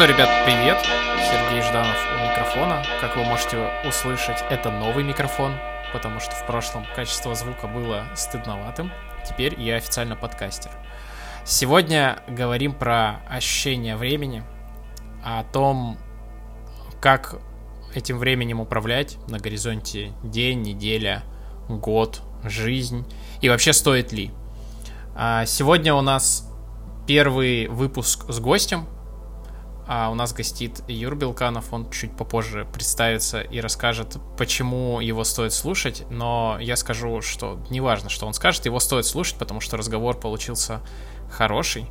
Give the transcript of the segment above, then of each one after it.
что, ребят, привет! Сергей Жданов у микрофона. Как вы можете услышать, это новый микрофон, потому что в прошлом качество звука было стыдноватым. Теперь я официально подкастер. Сегодня говорим про ощущение времени, о том, как этим временем управлять на горизонте день, неделя, год, жизнь и вообще стоит ли. А сегодня у нас первый выпуск с гостем. А у нас гостит Юр Белканов, он чуть попозже представится и расскажет, почему его стоит слушать, но я скажу, что неважно, что он скажет, его стоит слушать, потому что разговор получился хороший.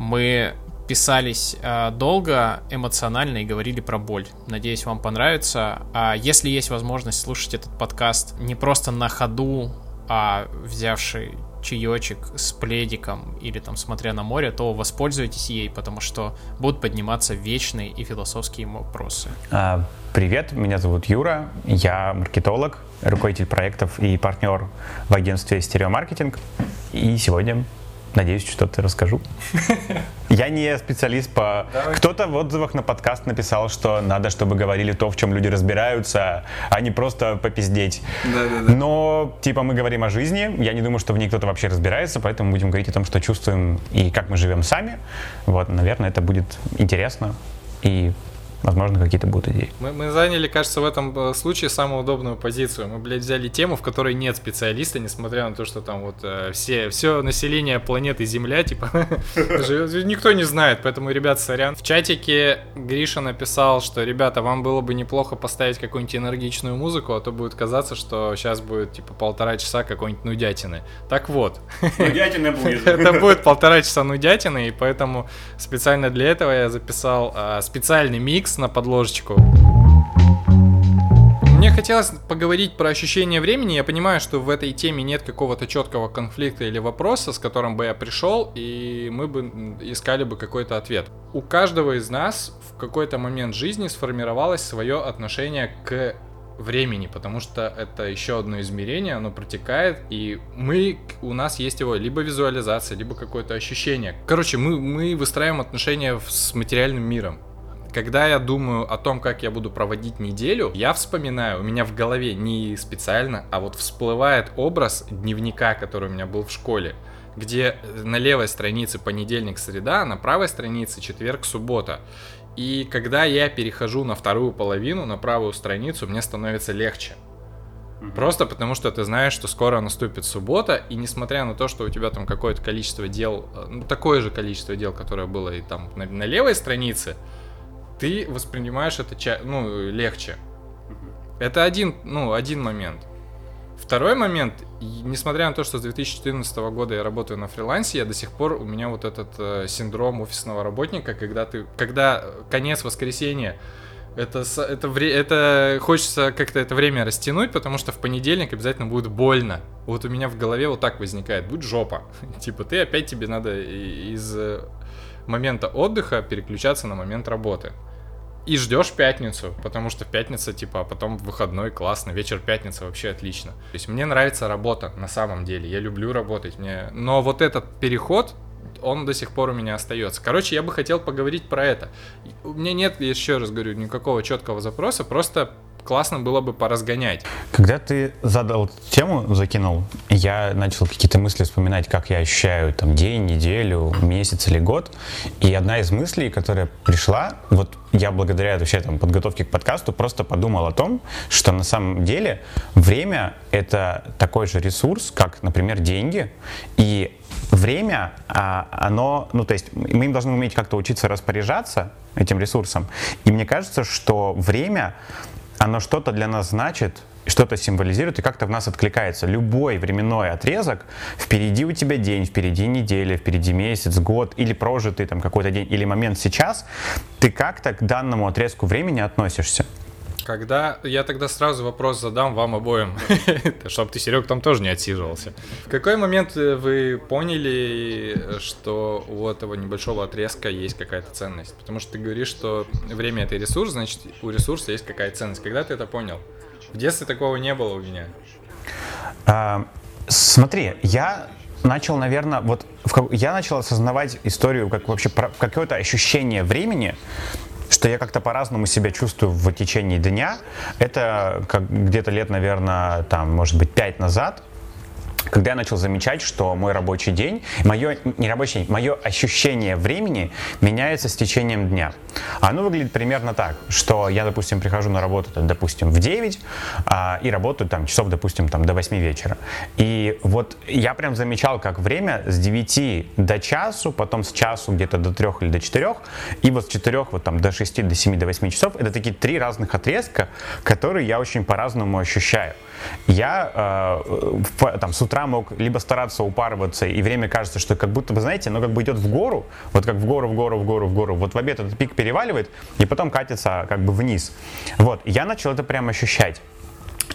Мы писались э, долго, эмоционально и говорили про боль. Надеюсь, вам понравится. А если есть возможность слушать этот подкаст не просто на ходу, а взявший чаечек с пледиком или там смотря на море, то воспользуйтесь ей, потому что будут подниматься вечные и философские вопросы. А, привет, меня зовут Юра, я маркетолог, руководитель проектов и партнер в агентстве «Стереомаркетинг». И сегодня Надеюсь, что-то расскажу. Я не специалист по... Кто-то в отзывах на подкаст написал, что надо, чтобы говорили то, в чем люди разбираются, а не просто попиздеть. Да-да-да. Но, типа, мы говорим о жизни. Я не думаю, что в ней кто-то вообще разбирается, поэтому будем говорить о том, что чувствуем и как мы живем сами. Вот, наверное, это будет интересно и возможно, какие-то будут идеи. Мы, мы заняли, кажется, в этом э, случае самую удобную позицию. Мы, блядь, взяли тему, в которой нет специалиста, несмотря на то, что там вот э, все, все население планеты Земля, типа, никто не знает, поэтому, ребят, сорян. В чатике Гриша написал, что, ребята, вам было бы неплохо поставить какую-нибудь энергичную музыку, а то будет казаться, что сейчас будет, типа, полтора часа какой-нибудь нудятины. Так вот. Нудятина будет. Это будет полтора часа нудятины, и поэтому специально для этого я записал э, специальный микс микс на подложечку. Мне хотелось поговорить про ощущение времени. Я понимаю, что в этой теме нет какого-то четкого конфликта или вопроса, с которым бы я пришел, и мы бы искали бы какой-то ответ. У каждого из нас в какой-то момент жизни сформировалось свое отношение к времени, потому что это еще одно измерение, оно протекает, и мы, у нас есть его либо визуализация, либо какое-то ощущение. Короче, мы, мы выстраиваем отношения с материальным миром. Когда я думаю о том, как я буду проводить неделю, я вспоминаю, у меня в голове не специально, а вот всплывает образ дневника, который у меня был в школе, где на левой странице понедельник, среда, а на правой странице четверг, суббота. И когда я перехожу на вторую половину, на правую страницу, мне становится легче. Просто потому что ты знаешь, что скоро наступит суббота, и несмотря на то, что у тебя там какое-то количество дел, э, ну, такое же количество дел, которое было и там на, на левой странице, ты воспринимаешь это ну, легче. Это один, ну, один момент. Второй момент, несмотря на то, что с 2014 года я работаю на фрилансе, я до сих пор, у меня вот этот э, синдром офисного работника, когда ты, когда конец воскресенья, это, это, это хочется как-то это время растянуть, потому что в понедельник обязательно будет больно. Вот у меня в голове вот так возникает, будет жопа. типа, ты опять тебе надо из э, момента отдыха переключаться на момент работы и ждешь пятницу, потому что пятница, типа, а потом выходной, классно, вечер пятница вообще отлично. То есть мне нравится работа на самом деле, я люблю работать, мне... но вот этот переход, он до сих пор у меня остается. Короче, я бы хотел поговорить про это. У меня нет, еще раз говорю, никакого четкого запроса, просто классно было бы поразгонять. Когда ты задал тему, закинул, я начал какие-то мысли вспоминать, как я ощущаю там день, неделю, месяц или год. И одна из мыслей, которая пришла, вот я благодаря вообще там подготовке к подкасту просто подумал о том, что на самом деле время это такой же ресурс, как, например, деньги. И время, а, оно, ну то есть мы им должны уметь как-то учиться распоряжаться этим ресурсом. И мне кажется, что время оно что-то для нас значит, что-то символизирует и как-то в нас откликается. Любой временной отрезок, впереди у тебя день, впереди неделя, впереди месяц, год или прожитый там какой-то день или момент сейчас, ты как-то к данному отрезку времени относишься. Когда я тогда сразу вопрос задам вам обоим, чтобы ты, Серег, там тоже не отсиживался. В какой момент э, вы поняли, что у этого небольшого отрезка есть какая-то ценность? Потому что ты говоришь, что время это ресурс, значит, у ресурса есть какая-то ценность. Когда ты это понял? В детстве такого не было у меня. А, смотри, я начал, наверное, вот в, я начал осознавать историю как вообще про, какое-то ощущение времени, что я как-то по-разному себя чувствую в течение дня. Это как где-то лет, наверное, там, может быть, пять назад когда я начал замечать, что мой рабочий день, мое, не рабочий день, мое ощущение времени меняется с течением дня. Оно выглядит примерно так, что я, допустим, прихожу на работу, допустим, в 9 а, и работаю там часов, допустим, там, до 8 вечера. И вот я прям замечал, как время с 9 до часу, потом с часу где-то до 3 или до 4, и вот с 4 вот там до 6, до 7, до 8 часов, это такие три разных отрезка, которые я очень по-разному ощущаю. Я э, там с утра мог либо стараться упарываться, и время кажется, что как будто, вы знаете, оно как бы идет в гору, вот как в гору, в гору, в гору, в гору. Вот в обед этот пик переваливает, и потом катится как бы вниз. Вот, я начал это прям ощущать.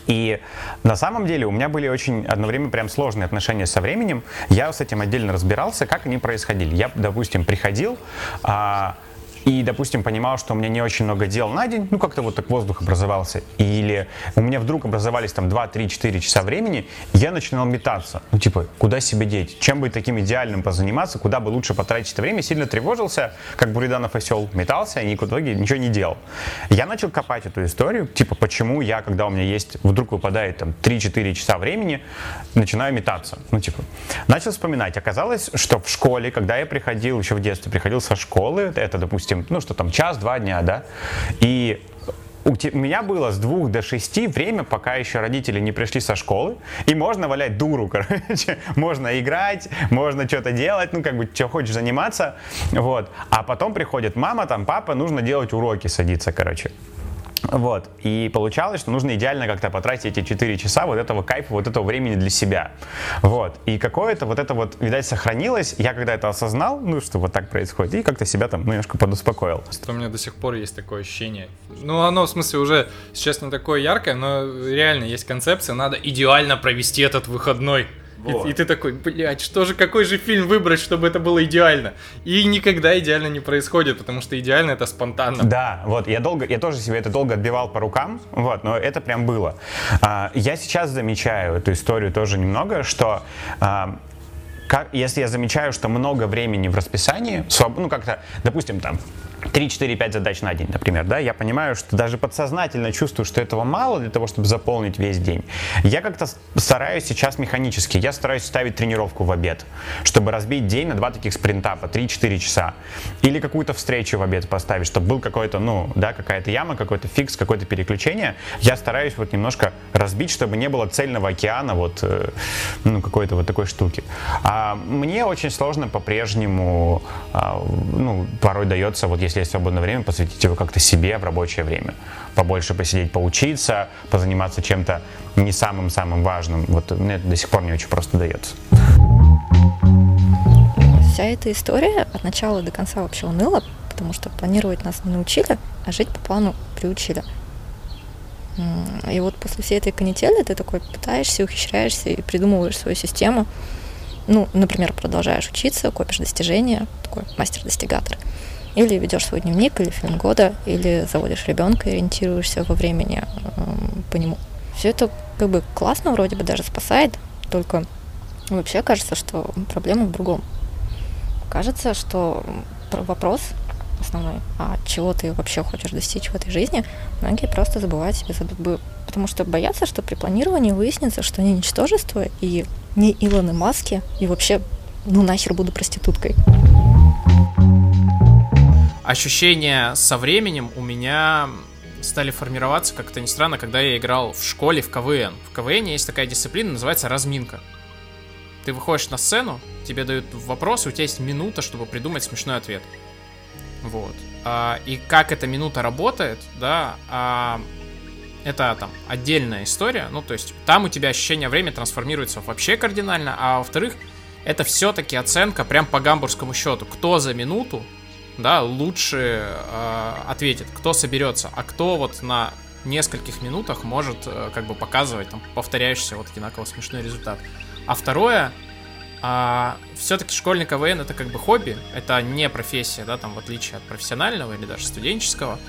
И на самом деле у меня были очень одно время прям сложные отношения со временем. Я с этим отдельно разбирался, как они происходили. Я, допустим, приходил, а, и, допустим, понимал, что у меня не очень много дел на день, ну как-то вот так воздух образовался, или у меня вдруг образовались там 2, 3, 4 часа времени, я начинал метаться, ну типа, куда себе деть, чем бы таким идеальным позаниматься, куда бы лучше потратить это время, сильно тревожился, как Буриданов осел, метался и в итоге ничего не делал. Я начал копать эту историю, типа, почему я, когда у меня есть, вдруг выпадает там 3-4 часа времени, начинаю метаться, ну типа. Начал вспоминать, оказалось, что в школе, когда я приходил, еще в детстве приходил со школы, это, допустим, допустим, ну что там, час-два дня, да, и у меня было с двух до шести время, пока еще родители не пришли со школы, и можно валять дуру, короче, можно играть, можно что-то делать, ну, как бы, что хочешь заниматься, вот, а потом приходит мама, там, папа, нужно делать уроки, садиться, короче, вот. И получалось, что нужно идеально как-то потратить эти 4 часа вот этого кайфа, вот этого времени для себя. Вот. И какое-то вот это вот, видать, сохранилось. Я когда это осознал, ну, что вот так происходит, и как-то себя там немножко подуспокоил. Что у меня до сих пор есть такое ощущение. Ну, оно, в смысле, уже сейчас не такое яркое, но реально есть концепция, надо идеально провести этот выходной. Вот. И, и ты такой, блядь, что же, какой же фильм выбрать, чтобы это было идеально? И никогда идеально не происходит, потому что идеально это спонтанно. Да, вот, я долго, я тоже себе это долго отбивал по рукам, вот, но это прям было. А, я сейчас замечаю эту историю тоже немного, что а, как, если я замечаю, что много времени в расписании, ну как-то, допустим, там 3, 4, 5 задач на день, например, да, я понимаю, что даже подсознательно чувствую, что этого мало для того, чтобы заполнить весь день. Я как-то стараюсь сейчас механически, я стараюсь ставить тренировку в обед, чтобы разбить день на два таких спринта по 3-4 часа. Или какую-то встречу в обед поставить, чтобы был какой-то, ну, да, какая-то яма, какой-то фикс, какое-то переключение. Я стараюсь вот немножко разбить, чтобы не было цельного океана вот, э, ну, какой-то вот такой штуки. А мне очень сложно по-прежнему, а, ну, порой дается, вот если если есть свободное время, посвятить его как-то себе в рабочее время. Побольше посидеть, поучиться, позаниматься чем-то не самым-самым важным. Вот мне это до сих пор не очень просто дается. Вся эта история от начала до конца вообще уныла, потому что планировать нас не научили, а жить по плану приучили. И вот после всей этой канители ты такой пытаешься, ухищряешься и придумываешь свою систему. Ну, например, продолжаешь учиться, копишь достижения, такой мастер-достигатор. Или ведешь свой дневник, или фильм года, или заводишь ребенка и ориентируешься во времени э, по нему. Все это как бы классно, вроде бы даже спасает, только вообще кажется, что проблема в другом. Кажется, что вопрос основной, а чего ты вообще хочешь достичь в этой жизни, многие просто забывают себе задать, потому что боятся, что при планировании выяснится, что они ничтожество и не Илоны Маски, и вообще, ну нахер буду проституткой ощущения со временем у меня стали формироваться, как это ни странно, когда я играл в школе в КВН. В КВН есть такая дисциплина, называется разминка. Ты выходишь на сцену, тебе дают вопрос, и у тебя есть минута, чтобы придумать смешной ответ. Вот. А, и как эта минута работает, да, а, это там отдельная история. Ну, то есть там у тебя ощущение времени трансформируется вообще кардинально, а во-вторых, это все-таки оценка прям по гамбургскому счету. Кто за минуту да, лучше э, ответит, кто соберется, а кто вот на нескольких минутах может э, как бы показывать там повторяющийся вот одинаково смешной результат. А второе, э, все-таки школьный КВН это как бы хобби, это не профессия, да, там в отличие от профессионального или даже студенческого.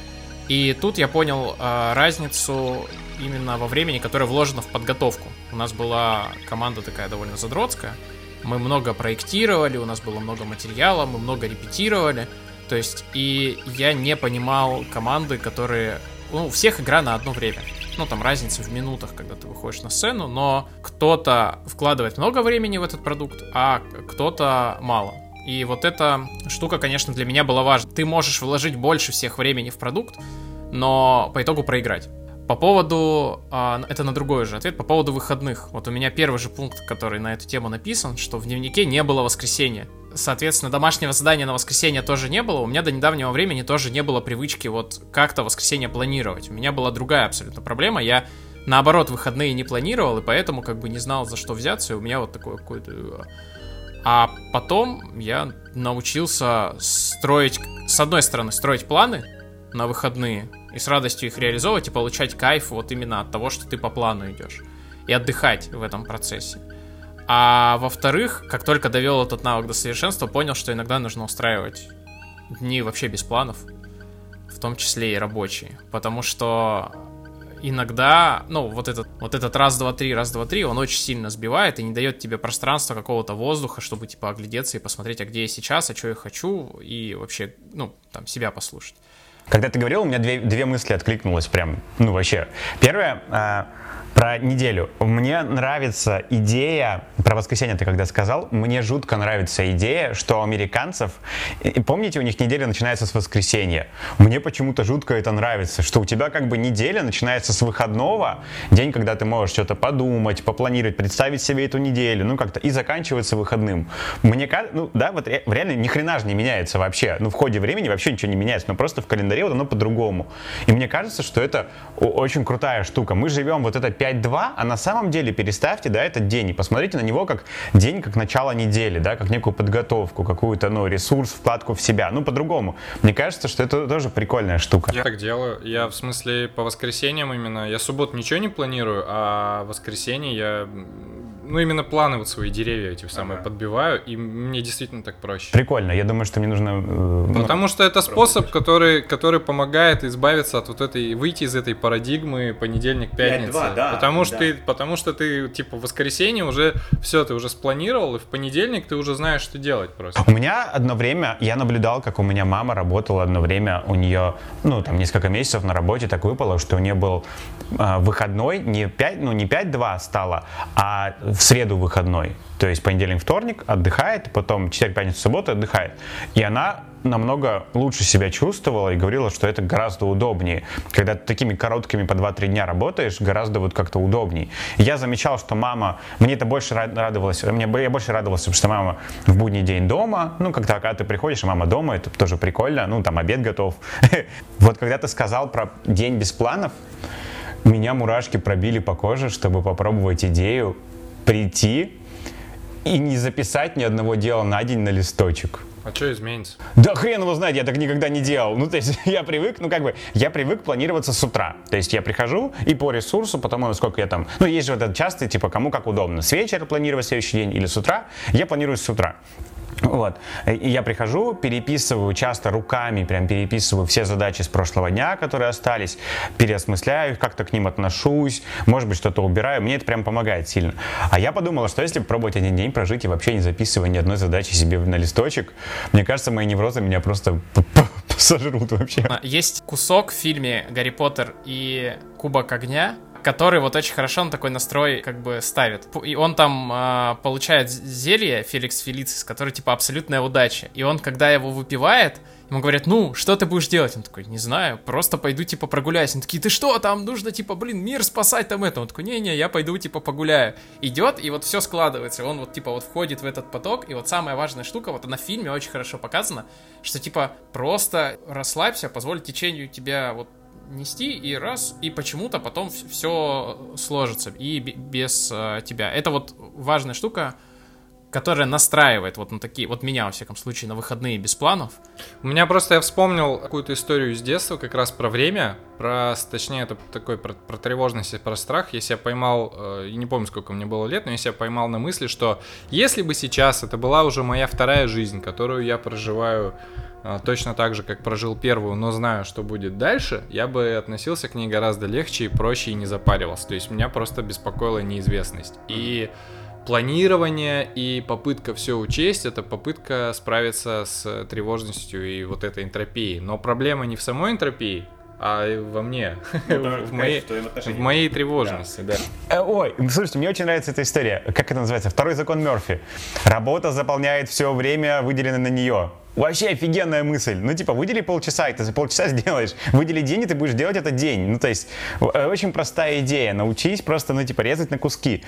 И тут я понял э, разницу именно во времени, которое вложено в подготовку. У нас была команда такая довольно задротская, Мы много проектировали, у нас было много материала, мы много репетировали. То есть, и я не понимал команды, которые... Ну, у всех игра на одно время. Ну, там разница в минутах, когда ты выходишь на сцену, но кто-то вкладывает много времени в этот продукт, а кто-то мало. И вот эта штука, конечно, для меня была важна. Ты можешь вложить больше всех времени в продукт, но по итогу проиграть. По поводу, а, это на другой же ответ, по поводу выходных. Вот у меня первый же пункт, который на эту тему написан, что в дневнике не было воскресенья. Соответственно, домашнего задания на воскресенье тоже не было. У меня до недавнего времени тоже не было привычки вот как-то воскресенье планировать. У меня была другая абсолютно проблема. Я наоборот выходные не планировал, и поэтому как бы не знал, за что взяться. И у меня вот такое какое-то... А потом я научился строить, с одной стороны, строить планы на выходные, и с радостью их реализовывать и получать кайф вот именно от того, что ты по плану идешь. И отдыхать в этом процессе. А во-вторых, как только довел этот навык до совершенства, понял, что иногда нужно устраивать дни вообще без планов, в том числе и рабочие. Потому что иногда, ну, вот этот, вот этот раз, два, три, раз, два, три, он очень сильно сбивает и не дает тебе пространства какого-то воздуха, чтобы, типа, оглядеться и посмотреть, а где я сейчас, а что я хочу, и вообще, ну, там, себя послушать. Когда ты говорил, у меня две, две мысли откликнулось прям, ну вообще. Первое, э, про неделю. Мне нравится идея, про воскресенье ты когда сказал, мне жутко нравится идея, что у американцев, и помните, у них неделя начинается с воскресенья. Мне почему-то жутко это нравится, что у тебя как бы неделя начинается с выходного, день, когда ты можешь что-то подумать, попланировать, представить себе эту неделю, ну как-то, и заканчивается выходным. Мне кажется, ну да, вот реально ни хрена же не меняется вообще. Ну в ходе времени вообще ничего не меняется, но просто в календаре вот оно по-другому. И мне кажется, что это очень крутая штука. Мы живем вот это 5-2, а на самом деле переставьте, да, этот день и посмотрите на него как день, как начало недели, да, как некую подготовку, какую-то, ну, ресурс, вкладку в себя, ну, по-другому. Мне кажется, что это тоже прикольная штука. Я так делаю. Я, в смысле, по воскресеньям именно, я суббот ничего не планирую, а воскресенье я ну, именно планы вот свои деревья эти самые ага. подбиваю, и мне действительно так проще. Прикольно, я думаю, что мне нужно... Э, ну, Потому что это способ, который, который помогает избавиться от вот этой, выйти из этой парадигмы понедельник-пятница. Да, потому, что да. ты, потому что ты, типа, в воскресенье уже все, ты уже спланировал, и в понедельник ты уже знаешь, что делать просто. У меня одно время, я наблюдал, как у меня мама работала одно время, у нее, ну, там, несколько месяцев на работе так выпало, что у нее был э, выходной, не 5, ну, не 5-2 стало, а в среду выходной. То есть понедельник, вторник отдыхает, потом четверг, пятница, суббота отдыхает. И она намного лучше себя чувствовала и говорила, что это гораздо удобнее. Когда ты такими короткими по 2-3 дня работаешь, гораздо вот как-то удобнее. я замечал, что мама, мне это больше радовалось, мне, я больше радовался, что мама в будний день дома, ну, когда, когда ты приходишь, и мама дома, это тоже прикольно, ну, там обед готов. Вот когда ты сказал про день без планов, меня мурашки пробили по коже, чтобы попробовать идею прийти и не записать ни одного дела на день на листочек. А что изменится? Да хрен его знает, я так никогда не делал. Ну, то есть я привык, ну, как бы, я привык планироваться с утра. То есть я прихожу и по ресурсу, потому насколько я там... Ну, есть же вот этот частый, типа, кому как удобно. С вечера планировать следующий день или с утра. Я планирую с утра. Вот. И я прихожу, переписываю часто руками, прям переписываю все задачи с прошлого дня, которые остались, переосмысляю их, как-то к ним отношусь, может быть, что-то убираю. Мне это прям помогает сильно. А я подумала, что если пробовать один день прожить и вообще не записывая ни одной задачи себе на листочек, мне кажется, мои неврозы меня просто сожрут вообще. А, есть кусок в фильме «Гарри Поттер и Кубок огня», который вот очень хорошо он такой настрой как бы ставит. И он там э, получает зелье Феликс Фелицис, который типа абсолютная удача. И он, когда его выпивает, ему говорят, ну, что ты будешь делать? Он такой, не знаю, просто пойду, типа, прогуляюсь. Он такие, ты что, там нужно, типа, блин, мир спасать там это. Он такой, не-не, я пойду, типа, погуляю. Идет, и вот все складывается. Он вот, типа, вот входит в этот поток, и вот самая важная штука, вот на фильме очень хорошо показано, что, типа, просто расслабься, позволь течению тебя вот нести, и раз, и почему-то потом все сложится, и без э, тебя. Это вот важная штука, которая настраивает вот на такие, вот меня, во всяком случае, на выходные без планов. У меня просто, я вспомнил какую-то историю из детства, как раз про время, про, точнее, это такой, про, про тревожность и про страх. Я себя поймал, э, не помню, сколько мне было лет, но я себя поймал на мысли, что если бы сейчас это была уже моя вторая жизнь, которую я проживаю точно так же, как прожил первую, но знаю, что будет дальше, я бы относился к ней гораздо легче и проще и не запаривался. То есть меня просто беспокоила неизвестность. И планирование и попытка все учесть, это попытка справиться с тревожностью и вот этой энтропией. Но проблема не в самой энтропии, а во мне, Ну, в, моей, в моей тревожности, да. Э, Ой, ну, слушайте, мне очень нравится эта история. Как это называется? Второй закон Мерфи. Работа заполняет все время, выделенное на нее. Вообще офигенная мысль. Ну, типа, выдели полчаса, и ты за полчаса сделаешь. Выдели день, и ты будешь делать это день. Ну, то есть, э, очень простая идея. Научись просто, ну, типа, резать на куски.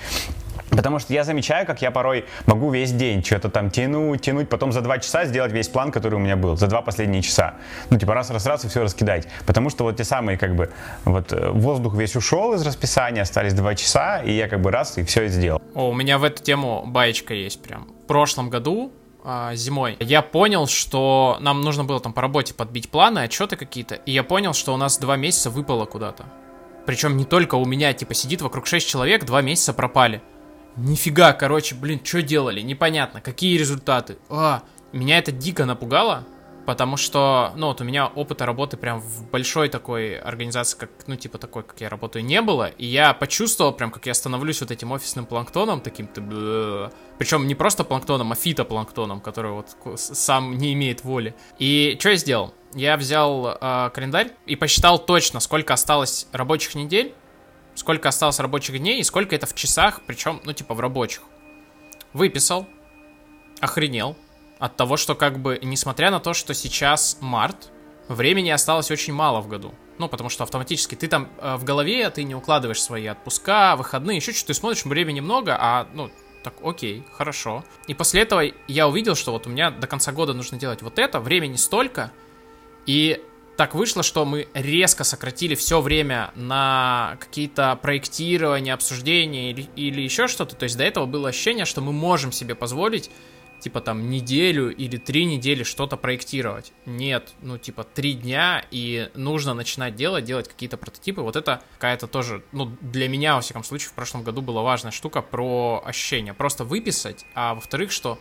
Потому что я замечаю, как я порой могу весь день что-то там тянуть, тянуть, потом за два часа сделать весь план, который у меня был, за два последние часа. Ну, типа раз, раз, раз и все раскидать. Потому что вот те самые, как бы, вот э, воздух весь ушел из расписания, остались два часа, и я как бы раз и все и сделал. О, у меня в эту тему баечка есть прям. В прошлом году зимой я понял, что нам нужно было там по работе подбить планы, отчеты какие-то, и я понял, что у нас два месяца выпало куда-то. Причем не только у меня, типа, сидит вокруг 6 человек, два месяца пропали. Нифига, короче, блин, что делали? Непонятно, какие результаты. А, меня это дико напугало, потому что, ну, вот у меня опыта работы прям в большой такой организации, как, ну, типа такой, как я работаю, не было, и я почувствовал прям, как я становлюсь вот этим офисным планктоном, таким-то, причем не просто планктоном, а фитопланктоном, который вот сам не имеет воли. И что я сделал? Я взял э, календарь и посчитал точно, сколько осталось рабочих недель, сколько осталось рабочих дней и сколько это в часах, причем, ну, типа в рабочих. Выписал, охренел от того, что как бы, несмотря на то, что сейчас март, времени осталось очень мало в году. Ну, потому что автоматически ты там э, в голове, ты не укладываешь свои отпуска, выходные, еще что-то, ты смотришь, времени много, а, ну, так, окей, хорошо. И после этого я увидел, что вот у меня до конца года нужно делать вот это, времени столько, и так вышло, что мы резко сократили все время на какие-то проектирования, обсуждения или, или еще что-то. То есть до этого было ощущение, что мы можем себе позволить, типа там неделю или три недели что-то проектировать. Нет, ну типа три дня и нужно начинать делать, делать какие-то прототипы. Вот это какая-то тоже, ну для меня, во всяком случае, в прошлом году была важная штука про ощущения. Просто выписать, а во-вторых, что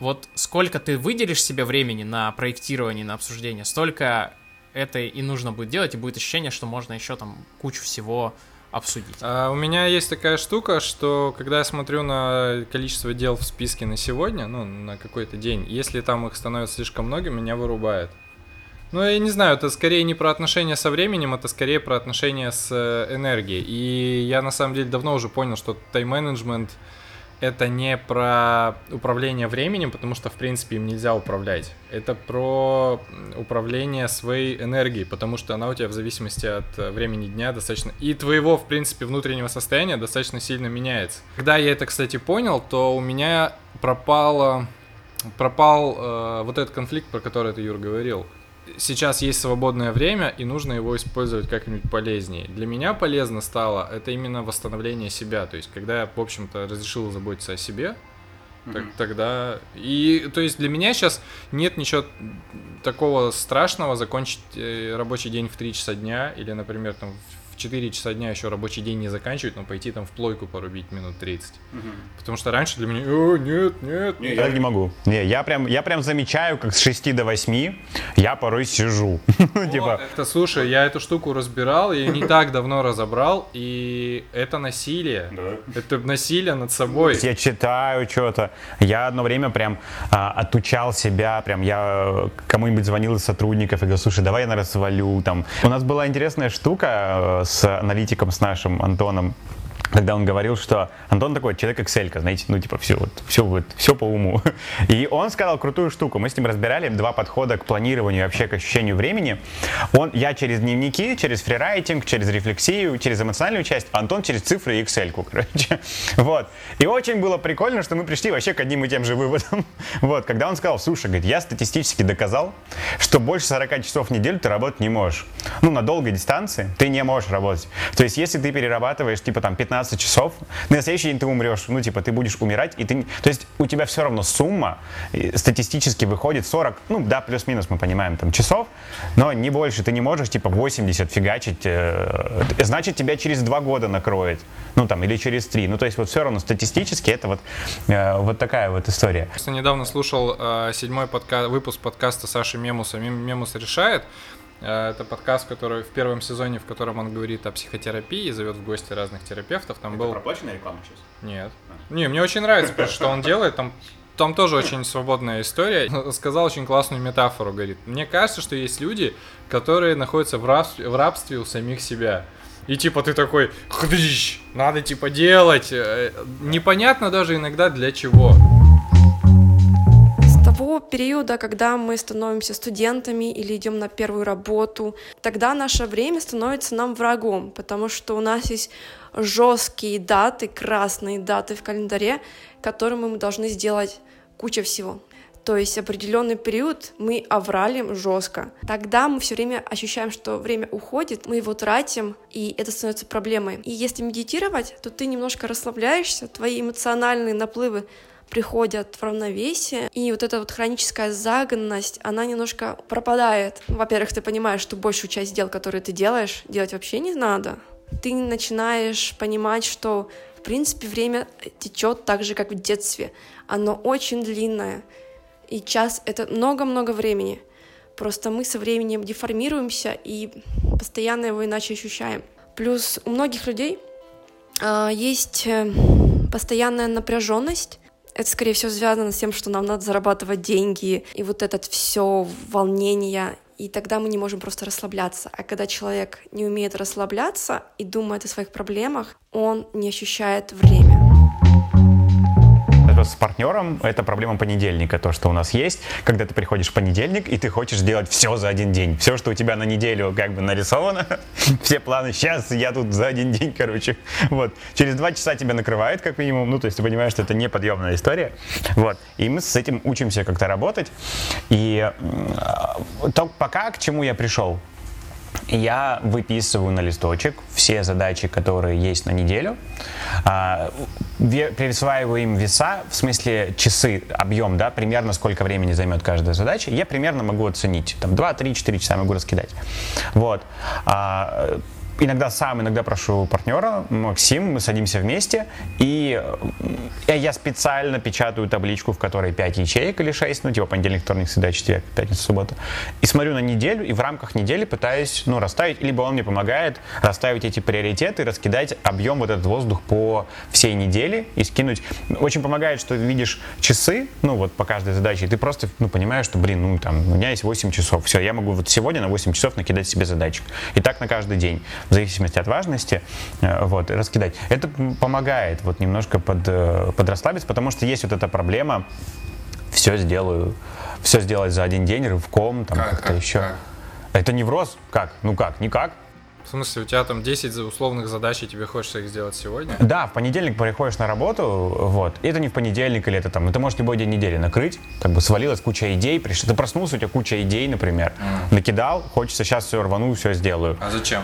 вот сколько ты выделишь себе времени на проектирование, на обсуждение, столько это и нужно будет делать, и будет ощущение, что можно еще там кучу всего обсудить. А, у меня есть такая штука, что когда я смотрю на количество дел в списке на сегодня, ну, на какой-то день, если там их становится слишком много, меня вырубает. Ну, я не знаю, это скорее не про отношения со временем, это скорее про отношения с э, энергией. И я на самом деле давно уже понял, что тайм-менеджмент это не про управление временем, потому что, в принципе, им нельзя управлять. Это про управление своей энергией, потому что она у тебя в зависимости от э, времени дня достаточно... И твоего, в принципе, внутреннего состояния достаточно сильно меняется. Когда я это, кстати, понял, то у меня пропало... Пропал э, вот этот конфликт, про который ты, Юр, говорил сейчас есть свободное время, и нужно его использовать как-нибудь полезнее. Для меня полезно стало это именно восстановление себя. То есть, когда я, в общем-то, разрешил заботиться о себе, так, тогда... И, то есть, для меня сейчас нет ничего такого страшного закончить э, рабочий день в 3 часа дня, или, например, там, в 4 часа дня еще рабочий день не заканчивать, но пойти там в плойку порубить минут 30. Потому что раньше для меня, о, нет, нет, Я так не могу. Не, я прям, я прям замечаю, как с 6 до 8 я порой сижу. Ну, типа, Это, слушай, я эту штуку разбирал, я не так давно разобрал, и это насилие. Это насилие над собой. я читаю что-то. Я одно время прям а, отучал себя, прям я э, кому-нибудь звонил из сотрудников и говорил, слушай, давай я, наверное, свалю там. У нас была интересная штука э, с аналитиком, с нашим Антоном, когда он говорил, что Антон такой человек Excel, знаете, ну типа все, вот, все, вот, все по уму. И он сказал крутую штуку. Мы с ним разбирали два подхода к планированию вообще к ощущению времени. Он, я через дневники, через фрирайтинг, через рефлексию, через эмоциональную часть, а Антон через цифры и Excel, короче. Вот. И очень было прикольно, что мы пришли вообще к одним и тем же выводам. Вот. Когда он сказал, слушай, говорит, я статистически доказал, что больше 40 часов в неделю ты работать не можешь. Ну, на долгой дистанции ты не можешь работать. То есть, если ты перерабатываешь, типа, там, 15 часов, на следующий день ты умрешь. Ну, типа, ты будешь умирать, и ты... То есть, у тебя все равно сумма э, статистически выходит 40, ну, да, плюс-минус, мы понимаем, там, часов, но не больше. Ты не можешь, типа, 80 фигачить. э, Значит, тебя через 2 года накроет. Ну, там, или через 3. Ну, то есть, вот все равно статистически это вот, э, вот такая вот история. Просто недавно слушал э, седьмой подка- выпуск подкаста Саши Мемуса «Мем- «Мемус решает». Э, Это подкаст, который в первом сезоне, в котором он говорит о психотерапии, зовет в гости разных терапевтов. Там был... проплаченная реклама сейчас? Нет. Не, мне очень нравится, что он делает. Там, там тоже очень свободная история. Сказал очень классную метафору, говорит. Мне кажется, что есть люди, которые находятся в рабстве, в рабстве у самих себя. И типа ты такой, «Хдыщ, надо типа делать. Э, Непонятно даже иногда для чего. Периода, когда мы становимся студентами или идем на первую работу, тогда наше время становится нам врагом, потому что у нас есть жесткие даты, красные даты в календаре, которыми мы должны сделать куча всего. То есть определенный период мы овралим жестко. Тогда мы все время ощущаем, что время уходит, мы его тратим, и это становится проблемой. И если медитировать, то ты немножко расслабляешься, твои эмоциональные наплывы приходят в равновесие, и вот эта вот хроническая загнанность, она немножко пропадает. Во-первых, ты понимаешь, что большую часть дел, которые ты делаешь, делать вообще не надо. Ты начинаешь понимать, что в принципе время течет так же, как в детстве. Оно очень длинное, и час — это много-много времени. Просто мы со временем деформируемся и постоянно его иначе ощущаем. Плюс у многих людей а, есть э, постоянная напряженность. Это, скорее всего, связано с тем, что нам надо зарабатывать деньги, и вот это все волнение, и тогда мы не можем просто расслабляться. А когда человек не умеет расслабляться и думает о своих проблемах, он не ощущает время. С партнером это проблема понедельника, то, что у нас есть, когда ты приходишь в понедельник, и ты хочешь сделать все за один день. Все, что у тебя на неделю как бы нарисовано, все планы, сейчас я тут за один день, короче. Вот. Через два часа тебя накрывает, как минимум, ну, то есть ты понимаешь, что это неподъемная история. Вот. И мы с этим учимся как-то работать. И м, то пока к чему я пришел, я выписываю на листочек все задачи, которые есть на неделю, а, присваиваю им веса, в смысле часы, объем, да, примерно сколько времени займет каждая задача, я примерно могу оценить, там 2, 3, 4 часа могу раскидать. Вот. Иногда сам, иногда прошу партнера, Максим, мы садимся вместе, и э, я специально печатаю табличку, в которой 5 ячеек или 6, ну, типа понедельник, вторник, среда, четверг, пятница, суббота, и смотрю на неделю, и в рамках недели пытаюсь, ну, расставить, либо он мне помогает расставить эти приоритеты, раскидать объем вот этот воздух по всей неделе и скинуть. Очень помогает, что видишь часы, ну, вот по каждой задаче, и ты просто, ну, понимаешь, что, блин, ну, там, у меня есть 8 часов, все, я могу вот сегодня на 8 часов накидать себе задачек. И так на каждый день в зависимости от важности, э, вот, раскидать. Это помогает вот немножко под, э, подрасслабиться, потому что есть вот эта проблема, все сделаю, все сделать за один день рывком, там Как, как-то как, еще. как? Это невроз? Как? Ну как? Никак. В смысле, у тебя там 10 за- условных задач, и тебе хочется их сделать сегодня? Да, в понедельник приходишь на работу, вот, и это не в понедельник или это там, это может любой день недели накрыть, как бы свалилась куча идей, приш... ты проснулся, у тебя куча идей, например, накидал, хочется сейчас все рвану, все сделаю. А зачем?